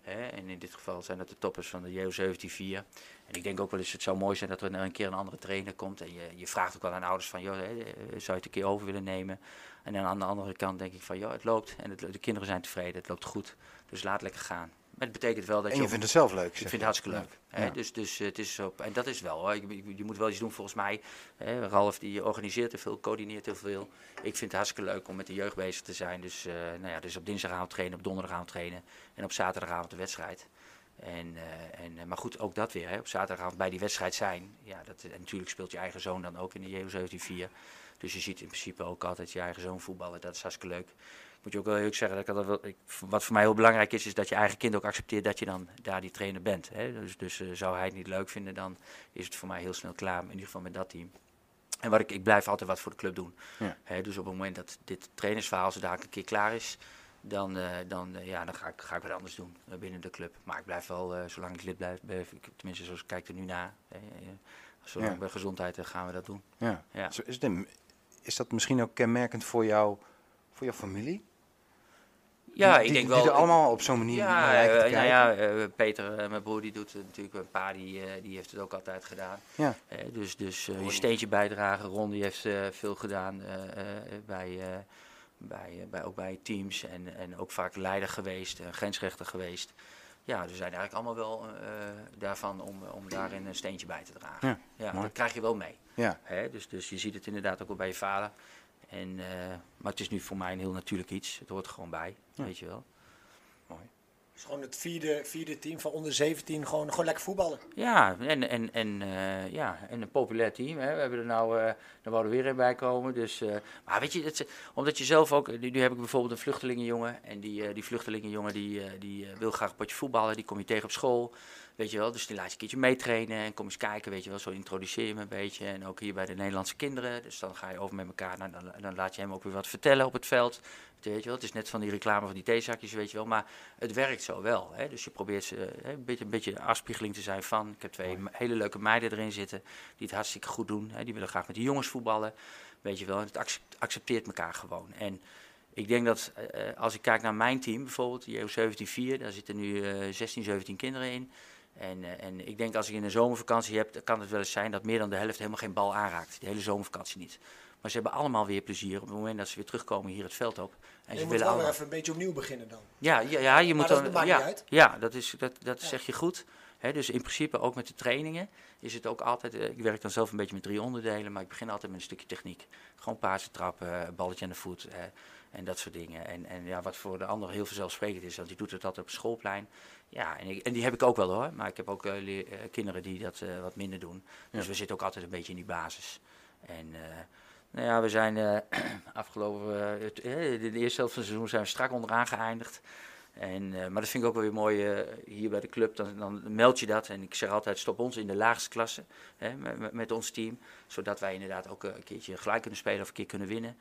Hè, en in dit geval zijn dat de toppers van de JO 174. En ik denk ook wel eens, het zou mooi zijn dat er een keer een andere trainer komt. En je, je vraagt ook wel aan ouders van, joh, hè, zou je het een keer over willen nemen? En dan aan de andere kant denk ik van, joh, het loopt. En het, de kinderen zijn tevreden, het loopt goed. Dus laat lekker gaan. Maar het betekent wel dat En je... vindt het zelf leuk. ik vind het hartstikke leuk. Hè? Dus, dus het is op, en dat is wel. Je, je- moet wel iets doen volgens mij. Hè? Ralf die organiseert heel veel, coördineert heel veel. Ik vind het hartstikke leuk om met de jeugd bezig te zijn. Dus, eh, nou ja, dus op dinsdagavond trainen, op donderdagavond trainen en op zaterdagavond de wedstrijd. En, eh, en, eh, maar goed, ook dat weer. Hè? Op zaterdagavond bij die wedstrijd zijn. Ja, dat, en natuurlijk speelt je eigen zoon dan ook in de JO 174. Dus je ziet in principe ook altijd je eigen zoon voetballen. Dat is hartstikke leuk. Moet je ook wel heel zeggen, dat ik dat wel, ik, wat voor mij heel belangrijk is, is dat je eigen kind ook accepteert dat je dan daar die trainer bent. Hè? Dus, dus eh, zou hij het niet leuk vinden, dan is het voor mij heel snel klaar, in ieder geval met dat team. En wat ik, ik blijf altijd wat voor de club doen. Ja. Hè? Dus op het moment dat dit trainersverhaal zo dadelijk een keer klaar is, dan, eh, dan, eh, ja, dan ga, ik, ga ik wat anders doen binnen de club. Maar ik blijf wel, zolang ik lid blijf, blijf ik, tenminste zoals ik kijk er nu naar, hè, zolang Ja. bij gezondheid gaan we dat doen. Ja. Ja. Zo Is, het is dat misschien ook kenmerkend voor, jou, voor jouw familie? Ja, Die- ik die, denk wel. Die er allemaal op zo'n manier Ja, naar lijken te eh, nou kijken? ja, eh, Peter, eh, mijn broer, die doet het natuurlijk. Mijn pa, die, eh, die heeft het ook altijd gedaan. Ja. Dus dus je steentje bijdragen. Ron, die heeft veel gedaan eh, eh, bij, eh, bij, bij, ook bij teams. En, en ook vaak leider geweest, en grensrechter geweest. Ja, dus we zijn eigenlijk allemaal wel eh, daarvan om, om daarin een steentje bij te dragen. Ja, Ja, dat krijg je wel mee. Ja. Hè? Dus, dus je ziet het inderdaad ook wel bij je vader. En, eh, maar het is nu voor mij een heel natuurlijk iets. Het hoort er gewoon bij, Ja. weet je wel. Het is gewoon het vierde, vierde team van onder 17. Gewoon, gewoon lekker voetballen. Ja, en, en, en, eh, ja, en een populair team. Hè. We hebben er nou, eh er wouden weer een bij komen. Dus, eh, maar weet je, dat, omdat je zelf ook, nu, nu heb ik bijvoorbeeld een vluchtelingenjongen. En die, eh, die vluchtelingenjongen die, eh, die eh, wil graag een potje voetballen. Die kom je tegen op school. Weet je wel, dus die laat je een keertje meetrainen. En kom eens kijken, weet je wel. Zo introduceer je hem een beetje. En ook hier bij de Nederlandse kinderen. Dus dan ga je over met elkaar. Nou, dan, dan laat je hem ook weer wat vertellen op het veld. Weet je wel, het is net van die reclame van die theezakjes, weet je wel. Maar het werkt zo wel. Hè? Dus je probeert ze, hè, een, beetje, een beetje afspiegeling te zijn van. Ik heb twee me- hele leuke meiden erin zitten die het hartstikke goed doen. Hè? Die willen graag met de jongens voetballen. Weet je wel, en het accep- accepteert elkaar gewoon. En ik denk dat eh, eh, als ik kijk naar mijn team bijvoorbeeld, die EU 17-4, daar zitten nu eh 16, 17 kinderen in. En, eh, en ik denk als ik in een zomervakantie heb, dan kan het wel eens zijn dat meer dan de helft helemaal geen bal aanraakt. De hele zomervakantie niet. Maar ze hebben allemaal weer plezier op het moment dat ze weer terugkomen hier het veld op. En En ze je moet willen wel allemaal. even een beetje opnieuw beginnen dan. Ja, ja, ja je Maar moet dat dan. maakt ja, niet uit. ja, dat, is, dat, dat Ja. zeg je goed. Dus in principe ook met de trainingen is het ook altijd. eh, Ik werk dan zelf een beetje met drie onderdelen, maar ik begin altijd met een stukje techniek. Gewoon paarden trappen, eh, balletje aan de voet eh, en dat soort dingen. En, en ja, wat voor de ander heel vanzelfsprekend is, want die doet het altijd op schoolplein. Ja, en, ik- en die heb ik ook wel hoor, maar ik heb ook eh, eh, kinderen die dat eh, wat minder doen. Dus Ja. we zitten ook altijd een beetje in die basis. En Nou ja, we zijn afgelopen, het, de eerste helft van het seizoen zijn we strak onderaan geëindigd. En, maar dat vind ik ook wel weer mooi hier bij de club. Dan, dan meld je dat. En ik zeg altijd, stop ons in de laagste klasse hè, met, met- ons team. Zodat wij inderdaad ook een keertje gelijk kunnen spelen of een keer kunnen winnen.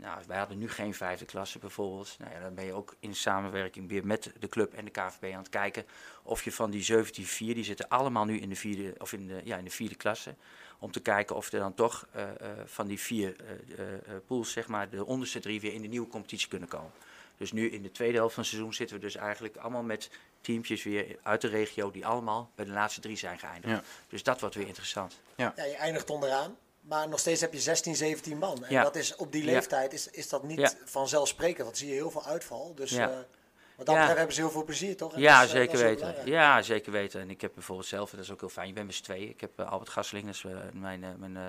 Nou, wij hadden nu geen vijfde klasse bijvoorbeeld. Nou ja, dan ben je ook in samenwerking weer met de club en de KVB aan het kijken of je van die 17 die zitten allemaal nu in de vierde, of in de, ja, in de vierde klasse. Om te kijken of er dan toch eh, eh, van die vier eh, pools, zeg maar, de onderste drie weer in de nieuwe competitie kunnen komen. Dus nu in de tweede helft van het seizoen zitten we dus eigenlijk allemaal met teampjes weer uit de regio die allemaal bij de laatste drie zijn geëindigd. Ja. Dus dat wordt weer interessant. Ja, je eindigt onderaan. Maar nog steeds heb je 16, 17 man. En Ja. dat is op die Ja. leeftijd is, is dat niet Ja. vanzelfsprekend. Want zie je heel veel uitval. Dus Ja. eh, wat dat Ja. betreft hebben ze heel veel plezier, toch? En Ja, dat is, eh, zeker dat is heel weten. Ja, zeker weten. En ik heb bijvoorbeeld zelf, dat is ook heel fijn, je bent met z'n tweeën. Ik heb eh, Albert Gasseling, dat is mijn, mijn, eh,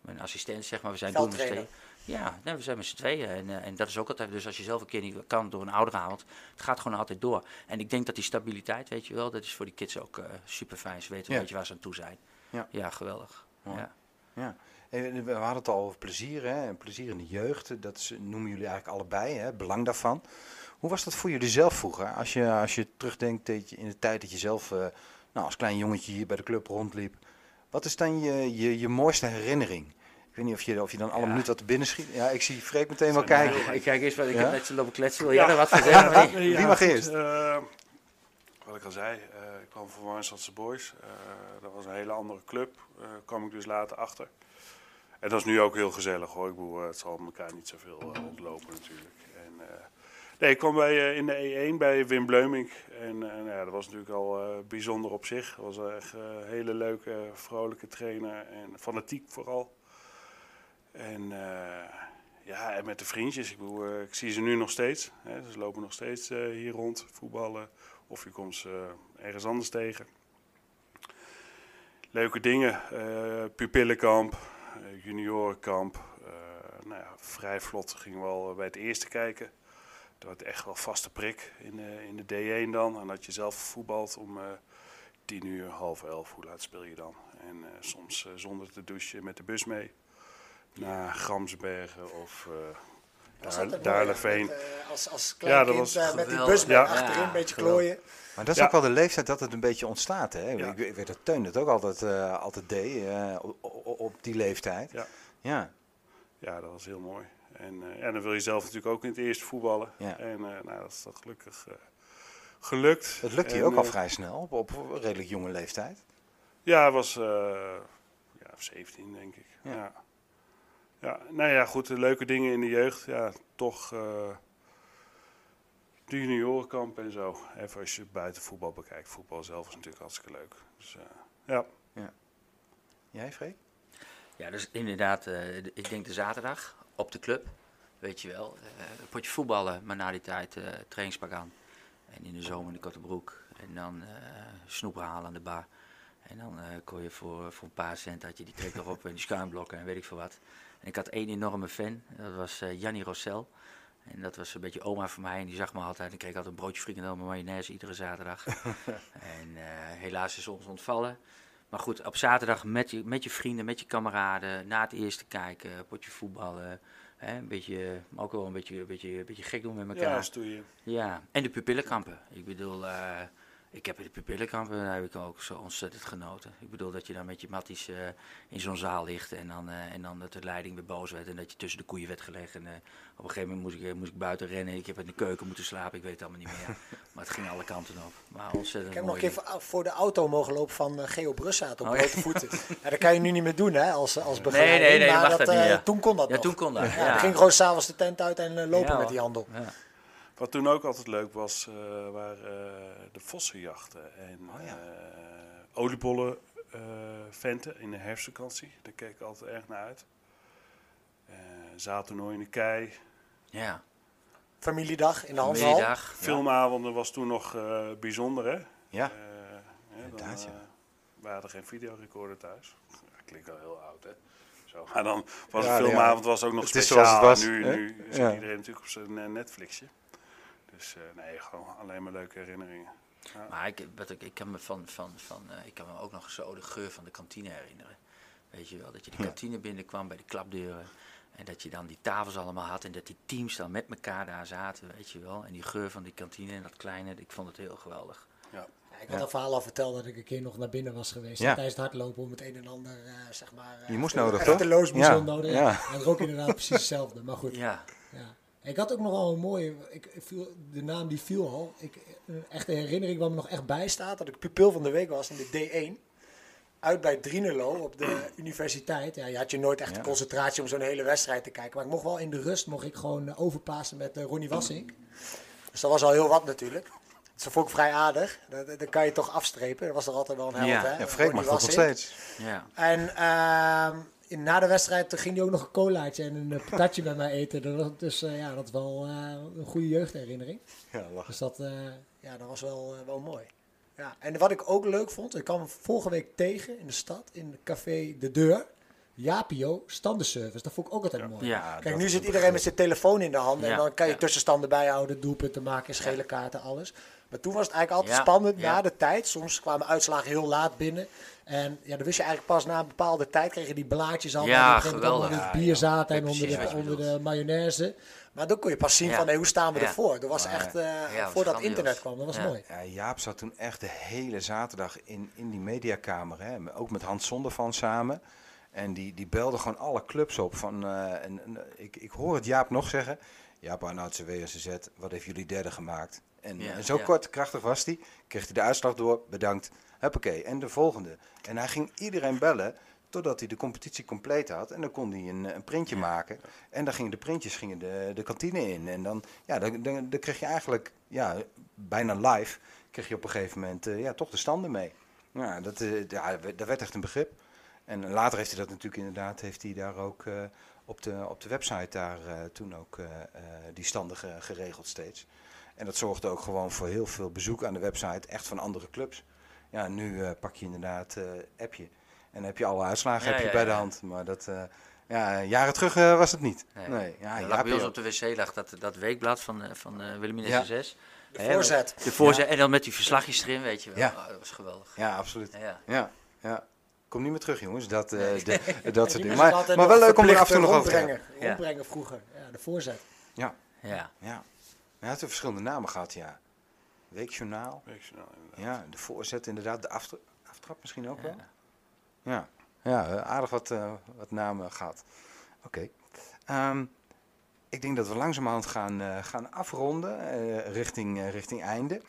mijn assistent, zeg maar. We zijn doen met z'n tweeën. Ja, nee, we zijn met z'n tweeën. En, en dat is ook altijd, dus als je zelf een keer niet kan door een ouderavond, het gaat gewoon altijd door. En ik denk dat die stabiliteit, weet je wel, dat is voor die kids ook super fijn. Ze weten Ja. een beetje waar ze aan toe zijn. Ja. Ja, geweldig. Ja. Ja. En We hadden het al over plezier, hè? en plezier in de jeugd. Dat noemen jullie eigenlijk allebei, hè? het belang daarvan. Hoe was dat voor jullie zelf vroeger? Als je, als je terugdenkt dat je in de tijd dat je zelf eh, nou, als klein jongetje hier bij de club rondliep. Wat is dan je, je, je mooiste herinnering? Ik weet niet of je, of je dan alle Ja. minuten wat te binnen schiet. Ja, ik zie Freek meteen wel Zijn kijken. Ik kijk eens wat ik Ja? heb net zo lopen kletsen. Wil jij er wat van zeggen? Wie mag eerst? eh, wat ik al zei, eh, ik kwam van Warnstadse Boys. Eh, dat was een hele andere club. eh kwam ik dus later achter. En dat is nu ook heel gezellig hoor. Ik bedoel, het zal elkaar niet zoveel ontlopen natuurlijk. En, nee, ik kwam bij, in de E1 bij Wim Bleumink. En nou ja, dat was natuurlijk al bijzonder op zich. Dat was echt een hele leuke, vrolijke trainer. En fanatiek vooral. En ja, en met de vriendjes. Ik, bedoel, ik zie ze nu nog steeds. Hè. Ze lopen nog steeds hier rond, voetballen. Of je komt ze eh, ergens anders tegen. Leuke dingen. eh pupillenkamp, eh, juniorenkamp. Nou ja, vrij vlot gingen we al bij het eerste kijken. Dat was echt wel vaste prik in de, in de D1 dan. En dat je zelf voetbalt om tien uur, half elf. Hoe laat speel je dan? En soms zonder te douchen met de bus mee. Naar Gramsbergen of daar, met, eh, als, als klein Ja, dat kind was eh, met die geweldig. bus Ja. achterin, Ja, een beetje geweldig. klooien. Maar dat is Ja. ook wel de leeftijd dat het een beetje ontstaat. Hè? Ja. Ik, weet- ik weet dat Teun het ook altijd, eh, altijd deed eh, op, op- die leeftijd. Ja. Ja. Ja, dat was heel mooi. En, eh, en dan wil je zelf natuurlijk ook in het eerste voetballen. Ja. En eh, nou, dat is toch gelukkig eh, gelukt. Het lukt hier En, ook al vrij snel, op, op een redelijk jonge leeftijd. Ja, het was eh, ja, 17 denk ik. Ja. Ja. Ja. nou ja, goed, de leuke dingen in de jeugd. Ja, toch eh de juniorenkamp en zo. Even als je buiten voetbal bekijkt. Voetbal zelf is natuurlijk hartstikke leuk. Dus eh, ja. Jij, Freek? Ja, dus inderdaad, eh, ik denk de zaterdag op de club, weet je wel. eh een potje voetballen, maar na die tijd eh trainingspak aan. En in de zomer de korte broek. En dan eh snoep halen aan de bar. En dan eh kon je voor, voor een paar cent had je die trek erop en die schuimblokken en weet ik veel wat. En ik had één enorme fan, dat was eh Jannie Rossel. En dat was een beetje oma van mij en die zag me altijd. En ik kreeg altijd een broodje frikandel met mayonaise iedere zaterdag. en eh, helaas is ons ontvallen. Maar goed, op zaterdag met je, met je vrienden, met je kameraden, na het eerste kijken, potje voetballen. Hè, een beetje, maar ook wel een beetje, een beetje, een beetje gek doen met elkaar. Ja, en de pupillenkampen. Ik bedoel, eh, ik heb in de pupillenkampen daar heb ik ook zo ontzettend genoten. Ik bedoel dat je dan met je matties eh, in zo'n zaal ligt en dan, eh, en dan dat de leiding weer boos werd en dat je tussen de koeien werd gelegd. En eh, op een gegeven moment moest ik, moest ik buiten rennen. Ik heb in de keuken moeten slapen, ik weet het allemaal niet meer. maar het ging alle kanten op. Maar ontzettend Ik heb nog een keer voor, voor de auto mogen lopen van Geo Brussaat op Oh, ja. voeten. Ja, dat kan je nu niet meer doen hè, als, als begeleiding. nee, nee, maar mag dat niet, ja. toen kon dat Ja, nog. toen kon dat. Ja, Ja, Dan ging gewoon s'avonds de tent uit en lopen Ja, met die handel. Ja. Wat toen ook altijd leuk was, eh, waren eh, de vossenjachten. En Oh ja. eh, oliebollen eh, venten in de herfstvakantie. Daar keek ik altijd erg naar uit. Eh zaaltoernooi in de kei. ja. Familiedag in de handel. Middag. Filmavonden was toen nog eh, bijzonder, hè? Ja. Eh, hè, dan, Inderdaad, ja. we hadden geen videorecorder thuis. Ja, klinkt wel heel oud, hè? Zo, maar dan was Ja, de nee, filmavond was ook nog Het is speciaal. zoals het was, nu, hè? nu zit Ja. iedereen natuurlijk op zijn Netflixje. Dus eh, nee, gewoon alleen maar leuke herinneringen. Maar ik, ik, ik kan me van, van, van eh, ik kan me ook nog zo de geur van de kantine herinneren. Weet je wel, dat je de Ja. kantine binnenkwam bij de klapdeuren. En dat je dan die tafels allemaal had en dat die teams dan met elkaar daar zaten, weet je wel. En die geur van die kantine en dat kleine, ik vond het heel geweldig. Ja, ik had een verhaal al verteld dat ik een keer nog naar binnen was geweest. Ja. Tijdens het hardlopen om het een en ander, eh, zeg maar... eh, Je moest nodig, toch? de loos moest Ja, wel nodig. ja. Ja. En ook inderdaad precies hetzelfde. Maar goed. Ja, Ja. Ik had ook nogal een mooie, ik, ik viel, de naam die viel al. Ik, een echte herinnering waar me nog echt bij staat, dat ik pupil van de week was in de D1. Uit bij Drinelo op de universiteit. Ja, je had je nooit echt Ja. de concentratie om zo'n hele wedstrijd te kijken. Maar ik mocht wel in de rust mocht ik gewoon eh, overplaatsen met eh, Ronnie Wassink. Dus dat was al heel wat natuurlijk. Dus dat vond ik vrij aardig. Dat, dat- dat kan je toch afstrepen. Dat was toch altijd wel een held, Ja. hè? Ja, Freek mag dat nog steeds. ja. En ehm, in- na de wedstrijd ging hij ook nog een colaatje en een eh, patatje met mij eten. Dat was- Dus eh, ja, dat is wel eh, een goede jeugdherinnering. Ja, lachen. Dus dat, eh, ja, dat was wel, wel mooi. Ja. En wat ik ook leuk vond, ik kwam vorige week tegen in de stad, in het café De Deur. Japio, standenservice. Dat vond ik ook altijd mooi. Ja, Kijk, nu zit een iedereen met zijn telefoon in de hand. En dan kan je ja. tussenstanden bijhouden, doelpunten maken, schele kaarten, alles. Maar toen was het eigenlijk altijd Ja, spannend ja. na de tijd. Soms kwamen uitslagen heel laat binnen. En ja, dan wist je eigenlijk pas na een bepaalde tijd kregen die blaadjes al. Ja. Onder het bier zaten en onder, de, onder de mayonaise. Maar dan kon je pas zien Ja. van hey, hoe staan we Ja. ervoor. Dat was Maar- echt, eh, was voordat internet kwam, dat was Ja. mooi. Ja, Jaap zat toen echt de hele zaterdag in, in die mediakamer. Hè, ook met Hans Zondervan samen. En die, die belde gewoon alle clubs op. Van, eh, en, en, ik, ik hoor het Jaap nog zeggen. Jaap Arnoudse WSZ, wat heeft jullie derde gemaakt? En, Ja, en zo ja. kort krachtig was hij. Kreeg hij de uitslag door, bedankt. Huppakee, en de volgende. En hij ging iedereen bellen totdat hij de competitie compleet had. En dan kon hij een, een printje maken. En dan gingen de printjes gingen de, de kantine in. En dan, ja, dan, dan, dan kreeg je eigenlijk ja, bijna live... kreeg je op een gegeven moment eh, ja, toch de standen mee. Ja, dat, eh, ja, dat werd echt een begrip. En later heeft hij dat natuurlijk inderdaad... heeft hij daar ook eh, op, de, op de website daar toen ook die standen ge- geregeld steeds. En dat zorgde ook gewoon voor heel veel bezoek aan de website, echt van andere clubs. Ja, nu eh, pak je inderdaad eh appje. En dan heb je alle uitslagen Ja, heb je ja, bij de hand. Maar dat, eh, ja, jaren terug eh, was het niet. Nee. Nee. Ja, lag bij ons op de wc lag dat, dat weekblad van, eh, van eh Wilhelmina Ja. 6. De voorzet. De voorzet. En dan met die verslagjes erin, weet je wel. Ja. Oh, dat was geweldig. Ja, absoluut. Ja. Ja, ja. Kom niet meer terug, jongens. Dat, eh, de- dat soort dingen. Maar, wel leuk om er af en toe nog over te hebben. Rondbrengen vroeger. Ja, de voorzet. Ja, Ja. ja. Hij had verschillende namen gehad, ja. Weekjournaal. Inderdaad. Ja, de voorzet inderdaad. De aftra- aftrap misschien ook wel. Ja, ja aardig wat, eh, wat namen gehad. Oké. Ehm, ik denk dat we langzamerhand gaan, eh, gaan afronden eh, richting, eh, richting einde.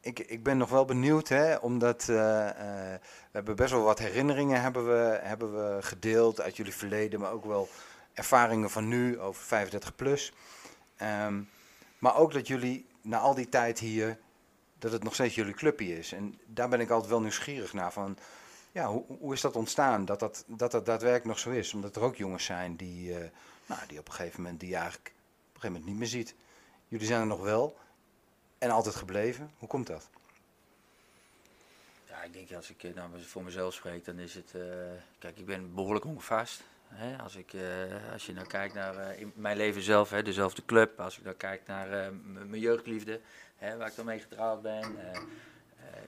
Ik, ik ben nog wel benieuwd, hè, omdat eh, eh, we hebben best wel wat herinneringen hebben we, hebben we gedeeld uit jullie verleden, maar ook wel ervaringen van nu over 35 plus. Ehm, maar ook dat jullie na al die tijd hier, dat het nog steeds jullie clubje is. En daar ben ik altijd wel nieuwsgierig naar van, ja, hoe, hoe is dat ontstaan? Dat dat, dat dat daadwerkelijk nog zo is. Omdat er ook jongens zijn die, eh, nou, die op een gegeven moment, die je eigenlijk op een gegeven moment niet meer ziet. Jullie zijn er nog wel en altijd gebleven. Hoe komt dat? Ja, ik denk als ik eh, nou, voor mezelf spreek, dan is het. eh, kijk, ik ben behoorlijk hongevast. Als, ik, eh, als je nou kijkt naar eh, mijn leven zelf, hè, dezelfde club. Als ik dan kijk naar eh, mijn jeugdliefde, hè, waar ik dan mee getrouwd ben.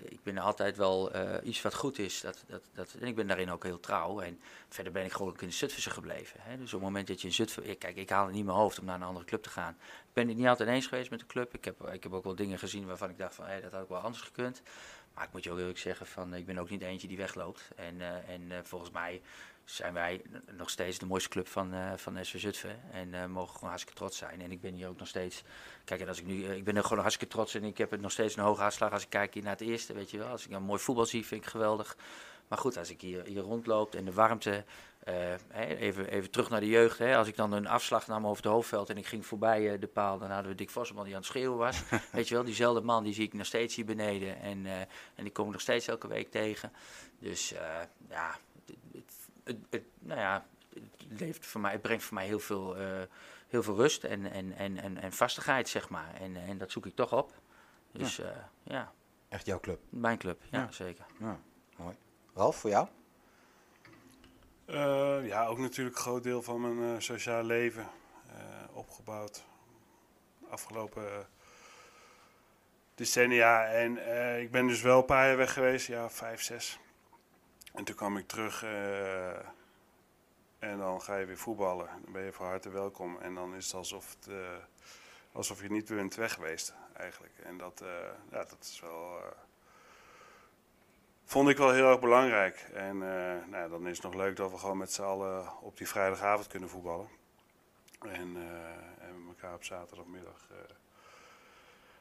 ik ben altijd wel iets wat goed is. Dat, dat, dat, en ik ben daarin ook heel trouw. En verder ben ik gewoon in de Zutphense gebleven. Hè? Dus op het moment dat je in Zutphen... ik- Kijk, ik haal het niet mijn hoofd om naar een andere club te gaan. Ik ben het niet altijd eens geweest met de club. Ik heb, ik heb ook wel dingen gezien waarvan ik dacht van... Hé, dat had ook wel anders gekund. Maar ik moet je ook eerlijk zeggen, van, ik ben ook niet eentje die wegloopt. En, en volgens mij zijn wij nog steeds de mooiste club van, eh van SV Zutphen. En eh, mogen gewoon hartstikke trots zijn. En ik ben hier ook nog steeds... Kijk, en als ik nu... eh, ik ben er gewoon hartstikke trots en ik heb het nog steeds een hoge uitslag als ik kijk hier naar het eerste, weet je wel. Als ik een mooi voetbal zie, vind ik geweldig. Maar goed, als ik hier, hier rondloop en de warmte... even, even terug naar de jeugd. Hè. Als ik dan een afslag nam over het hoofdveld en ik ging voorbij de paal... dan hadden we Dick Vosselman die aan het schreeuwen was. weet je wel, diezelfde man die zie ik nog steeds hier beneden. En, en die kom ik nog steeds elke week tegen. Dus ja, het, het, het, het- nou ja, het, levert voor mij, het brengt voor mij heel veel, eh, heel veel rust en, en, en, en, en vastigheid, zeg maar. En, en dat zoek ik toch op. Dus ja, ja Echt jouw club. mijn club, ja, Ja. zeker. Ja, mooi. Ralf, voor jou? Eh, ja, ook natuurlijk een groot deel van mijn eh, sociaal leven eh, opgebouwd. Afgelopen decennia. En eh, ik ben dus wel een paar jaar weg geweest, ja, vijf, zes. En toen kwam ik terug. eh, En dan ga je weer voetballen. Dan ben je van harte welkom. En dan is het alsof, het, uh, alsof je niet bent weg geweest, eigenlijk. En dat, uh, ja, dat is wel... Vond ik wel heel erg belangrijk. En nou, dan is het nog leuk dat we gewoon met z'n allen op die vrijdagavond kunnen voetballen. En, en elkaar op zaterdagmiddag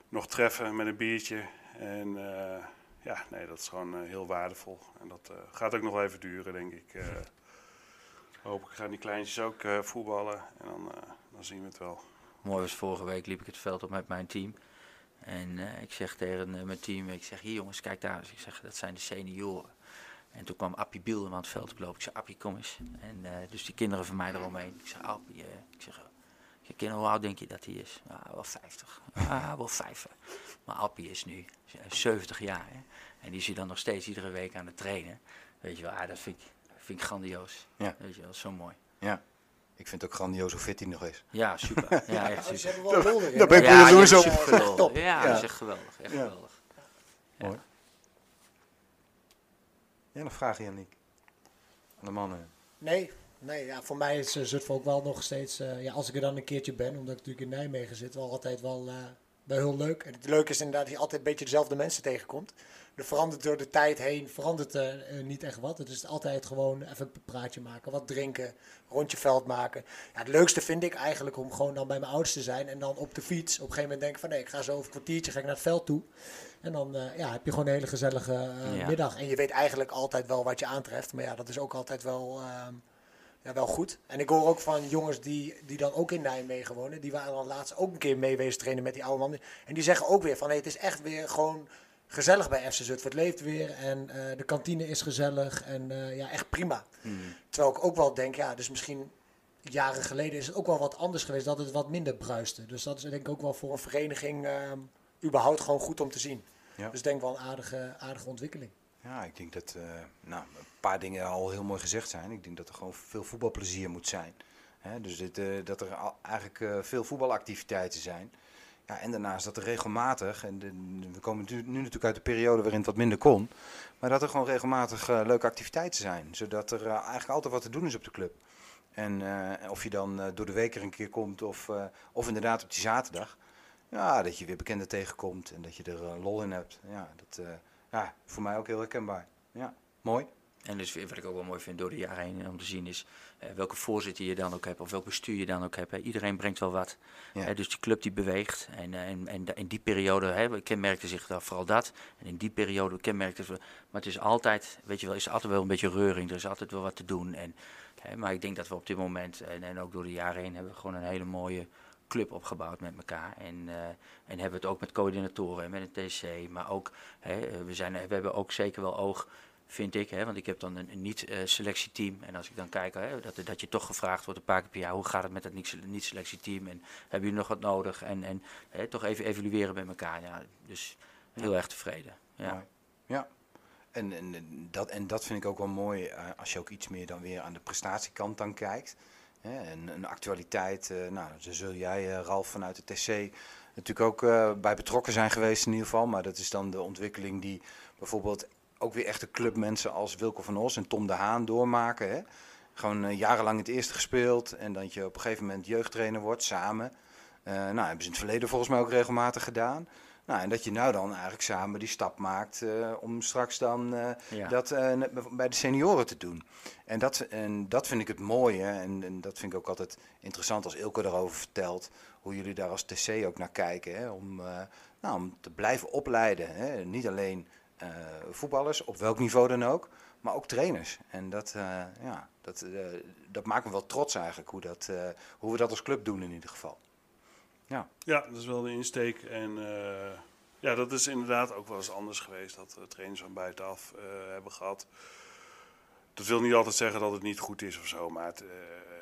nog treffen met een biertje. En ja, nee, dat is gewoon heel waardevol. En dat gaat ook nog even duren, denk ik. Hopelijk gaan die kleintjes ook voetballen en dan, dan zien we het wel. Mooi was vorige week liep ik het veld op met mijn team. En ik zeg tegen mijn team, ik zeg hier jongens, kijk daar. Ik zeg, dat zijn de senioren. En toen kwam Appie Bielden aan het veld oplopen. Ik zeg, Appie, kom eens. En dus die kinderen van mij eromheen. Ik zeg, Appie, ik zeg, je kinderen, hoe oud denk je dat hij is? Ah, wel 50. Ah, wel 5. Maar Appie is nu 70 jaar. Hè? En die is dan nog steeds iedere week aan het trainen. Weet je wel, ah, dat vind ik vind ik grandioos. Ja. Weet je wel, zo mooi. Ja. Ik vind het ook grandioos hoe fit hij nog is. Ja, super. Ja, echt super. Ze hebben wel Dat ben ik ja, sowieso. Ja, geweldig. Ja, dat is echt geweldig. Echt geweldig. Mooi. Jij nog vragen, Janniek? Aan de mannen? Nee, nee ja, voor mij is uh, Zutphen ook wel nog steeds, uh, ja, als ik er dan een keertje ben, omdat ik natuurlijk in Nijmegen zit, wel altijd wel, uh, wel heel leuk. En het leuke is inderdaad dat je altijd een beetje dezelfde mensen tegenkomt er verandert door de tijd heen, verandert er uh, niet echt wat. Het is altijd gewoon even een praatje maken, wat drinken, rondje veld maken. Ja, het leukste vind ik eigenlijk om gewoon dan bij mijn ouders te zijn en dan op de fiets op een gegeven moment denken van nee, ik ga zo over een kwartiertje ga ik naar het veld toe. En dan uh, ja, heb je gewoon een hele gezellige uh, ja. middag. En je weet eigenlijk altijd wel wat je aantreft. Maar ja, dat is ook altijd wel, ehm, ja, wel goed. En ik hoor ook van jongens die, die dan ook in Nijmegen wonen. Die waren dan laatst ook een keer meewezen trainen met die oude mannen. En die zeggen ook weer van hey, het is echt weer gewoon gezellig bij FC Zutphen. Het leeft weer en uh, de kantine is gezellig en uh, ja, echt prima. Hmm. Terwijl ik ook wel denk, ja, dus misschien jaren geleden is het ook wel wat anders geweest dat het wat minder bruiste. Dus dat is denk ik ook wel voor een vereniging uh, überhaupt gewoon goed om te zien. Ja. Dus denk wel een aardige, aardige ontwikkeling. Ja, ik denk dat nou, een paar dingen al heel mooi gezegd zijn. Ik denk dat er gewoon veel voetbalplezier moet zijn. Dus dit, dat er eigenlijk veel voetbalactiviteiten zijn. Ja, en daarnaast dat er regelmatig, en we komen nu, natuurlijk uit de periode waarin het wat minder kon, maar dat er gewoon regelmatig uh, leuke activiteiten zijn. Zodat er eigenlijk altijd wat te doen is op de club. En of je dan door de week er een keer komt of, of inderdaad op die zaterdag. Ja, dat je weer bekenden tegenkomt en dat je er lol in hebt. Ja, dat ja, voor mij ook heel herkenbaar. Ja, mooi. En dus wat ik ook wel mooi vind door de jaren heen om te zien is uh, welke voorzitter je dan ook hebt of welk bestuur je dan ook hebt. Hè. Iedereen brengt wel wat. Ja. Uh, dus die club die beweegt. En, uh, en, en in die periode hè, kenmerkte zich dan vooral dat. En in die periode kenmerkte zich. Maar het is altijd, weet je wel, is altijd wel een beetje reuring. Er is altijd wel wat te doen. En, hè, maar ik denk dat we op dit moment en, en ook door de jaren heen hebben we gewoon een hele mooie club opgebouwd met elkaar. En, uh, en hebben het ook met coördinatoren en met een TC. Maar ook, hè, we, zijn, we hebben ook zeker wel oog vind ik. Hè, want ik heb dan een, een niet-selectieteam. En als ik dan kijk, hè, dat, dat je toch gevraagd wordt een paar keer per jaar, hoe gaat het met dat niet-selectieteam? En hebben jullie nog wat nodig? En, en hè, toch even evalueren bij elkaar. Ja, dus heel erg tevreden. Ja. ja. En, en, dat, en dat vind ik ook wel mooi uh, als je ook iets meer dan weer aan de prestatiekant dan kijkt. Hè, en een actualiteit, uh, nou, zo zul jij, uh, Ralf, vanuit de TC natuurlijk ook bij betrokken zijn geweest in ieder geval. Maar dat is dan de ontwikkeling die bijvoorbeeld ook weer echte clubmensen als Wilco van Os en Tom de Haan doormaken. Hè? Gewoon uh, jarenlang het eerste gespeeld en dat je op een gegeven moment jeugdtrainer wordt samen. Uh, nou, hebben ze in het verleden volgens mij ook regelmatig gedaan. Nou, en dat je nou dan eigenlijk samen die stap maakt uh, om straks dan ja. dat bij de senioren te doen. En dat, en dat vind ik het mooie en, en, dat vind ik ook altijd interessant als Ilko daarover vertelt. Hoe jullie daar als TC ook naar kijken. Hè? Om, nou, om te blijven opleiden. Hè? Niet alleen uh, voetballers, op welk niveau dan ook, maar ook trainers. En dat, uh, ja, dat, uh, dat maakt me wel trots eigenlijk, hoe, dat, hoe we dat als club doen in ieder geval. Ja, ja dat is wel de insteek. En ja, dat is inderdaad ook wel eens anders geweest, dat trainers van buitenaf hebben gehad. Dat wil niet altijd zeggen dat het niet goed is of zo, maar het,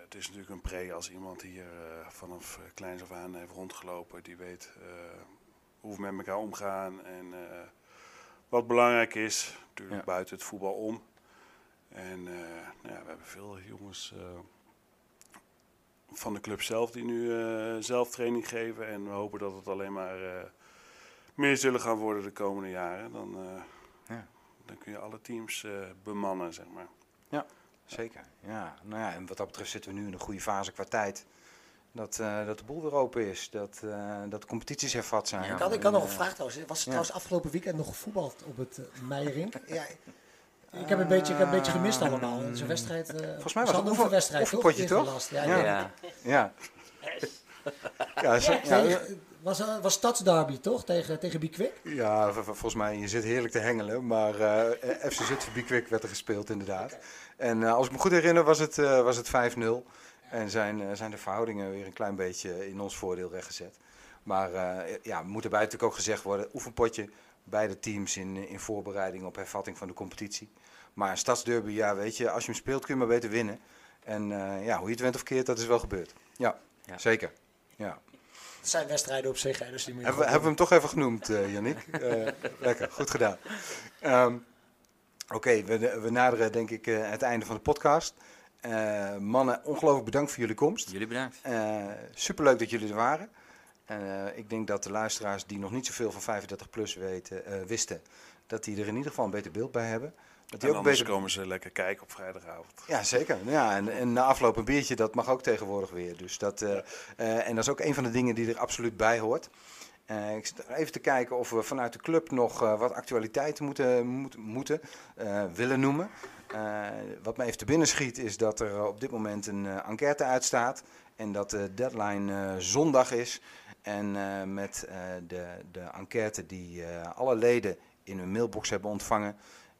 het is natuurlijk een pre als iemand hier vanaf kleins af aan heeft rondgelopen, die weet hoe we met elkaar omgaan en wat belangrijk is, natuurlijk buiten het voetbal om. En uh, nou ja, we hebben veel jongens uh, van de club zelf die nu uh, zelf training geven. En we hopen dat het alleen maar meer zullen gaan worden de komende jaren. Dan, ja. dan kun je alle teams bemannen, zeg maar. Ja. zeker. Ja. Nou ja, en wat dat betreft zitten we nu in een goede fase qua tijd. Dat, uh, dat de boel weer open is, dat, uh, dat de competities hervat zijn. Ja. Ik had, ik had nog een vraag trouwens. Was er trouwens afgelopen weekend nog gevoetbald op het uh, Meijerink? ja, ik heb een beetje, ik heb een beetje gemist allemaal. Het is een wedstrijd. Volgens mij was het een wedstrijd, oefenpotje, toch? toch? Ja, ja. ja. ja. ja, zo, was, was Stadsderby toch? Tegen, tegen Bikwik? Ja, volgens mij, je zit heerlijk te hengelen. Maar uh, FC Zutphen Bikwik werd er gespeeld inderdaad. Okay. En uh, als ik me goed herinner was het, uh, was het 5-0. En zijn, zijn de verhoudingen weer een klein beetje in ons voordeel rechtgezet. Maar ja, moet erbij natuurlijk ook gezegd worden, oefenpotje. Beide teams in, in voorbereiding op hervatting van de competitie. Maar een stadsderby, ja weet je, als je hem speelt kun je maar beter winnen. En ja, hoe je het went of keert, dat is wel gebeurd. Ja, ja. zeker. Ja. Het zijn wedstrijden op zich, hè, dus die moet je hebben, hebben we hem toch even genoemd, uh, Yannick? Uh, lekker, goed gedaan. Um, Oké, okay, we, we, naderen denk ik uh, het einde van de podcast. Mannen, ongelooflijk bedankt voor jullie komst. Jullie bedankt. superleuk dat jullie er waren. ik denk dat de luisteraars die nog niet zoveel van 35 plus weten, wisten, dat die er in ieder geval een beter beeld bij hebben. Dat die en ook beter... komen ze lekker kijken op vrijdagavond. Ja, zeker. Ja, en, en na afloop een biertje, dat mag ook tegenwoordig weer. Dus dat, uh, uh, en dat is ook een van de dingen die er absoluut bij hoort. Uh, ik zit even te kijken of we vanuit de club nog wat actualiteiten moeten, moet, moeten willen noemen. Wat me even te binnen schiet is dat er op dit moment een enquête uitstaat. En dat de deadline zondag is. En met de, de enquête die alle leden in hun mailbox hebben ontvangen...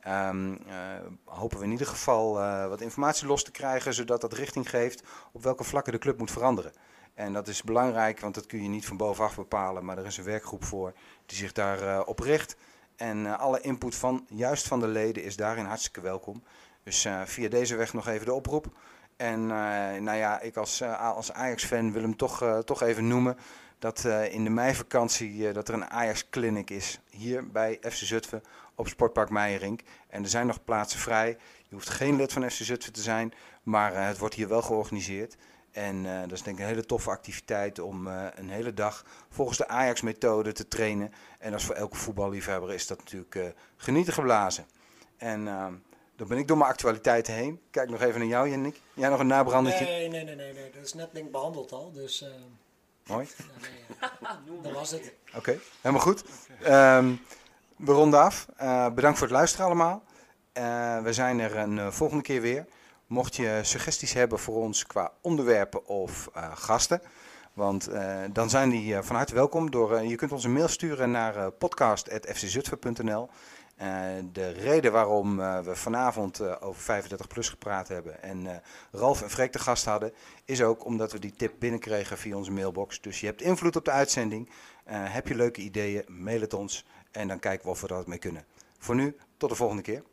Uh, hopen we in ieder geval uh, wat informatie los te krijgen, zodat dat richting geeft op welke vlakken de club moet veranderen. En dat is belangrijk, want dat kun je niet van bovenaf bepalen, maar er is een werkgroep voor die zich daarop uh, op richt. En alle input van, juist van de leden, is daarin hartstikke welkom. Dus via deze weg nog even de oproep. En nou ja, ik als, als Ajax-fan wil hem toch, toch even noemen dat in de meivakantie dat er een Ajax-clinic is hier bij FC Zutphen op Sportpark Meijerink. En er zijn nog plaatsen vrij. Je hoeft geen lid van FC Zutphen te zijn, maar het wordt hier wel georganiseerd. En dat is denk ik een hele toffe activiteit om een hele dag volgens de Ajax-methode te trainen. En als voor elke voetballiefhebber is dat natuurlijk genieten geblazen. En dan ben ik door mijn actualiteiten heen. Kijk nog even naar jou, Jannik. Jij nog een nabrandertje? Nee, nee, nee, nee, nee. Dat is net denk behandeld al. Dus, Mooi. Ja, nee, dat was het. Oké, okay. helemaal goed. Um, we ronden af. Uh, bedankt voor het luisteren allemaal. Uh, we zijn er een uh, volgende keer weer. Mocht je suggesties hebben voor ons qua onderwerpen of gasten, want dan zijn die van harte welkom. Door, je kunt ons een mail sturen naar podcast.fczutver.nl. de reden waarom we vanavond over 35 plus gepraat hebben en Ralf en Freek de gast hadden, is ook omdat we die tip binnenkregen via onze mailbox. Dus je hebt invloed op de uitzending. heb je leuke ideeën, mail het ons. En dan kijken we of we wat mee kunnen. Voor nu, tot de volgende keer.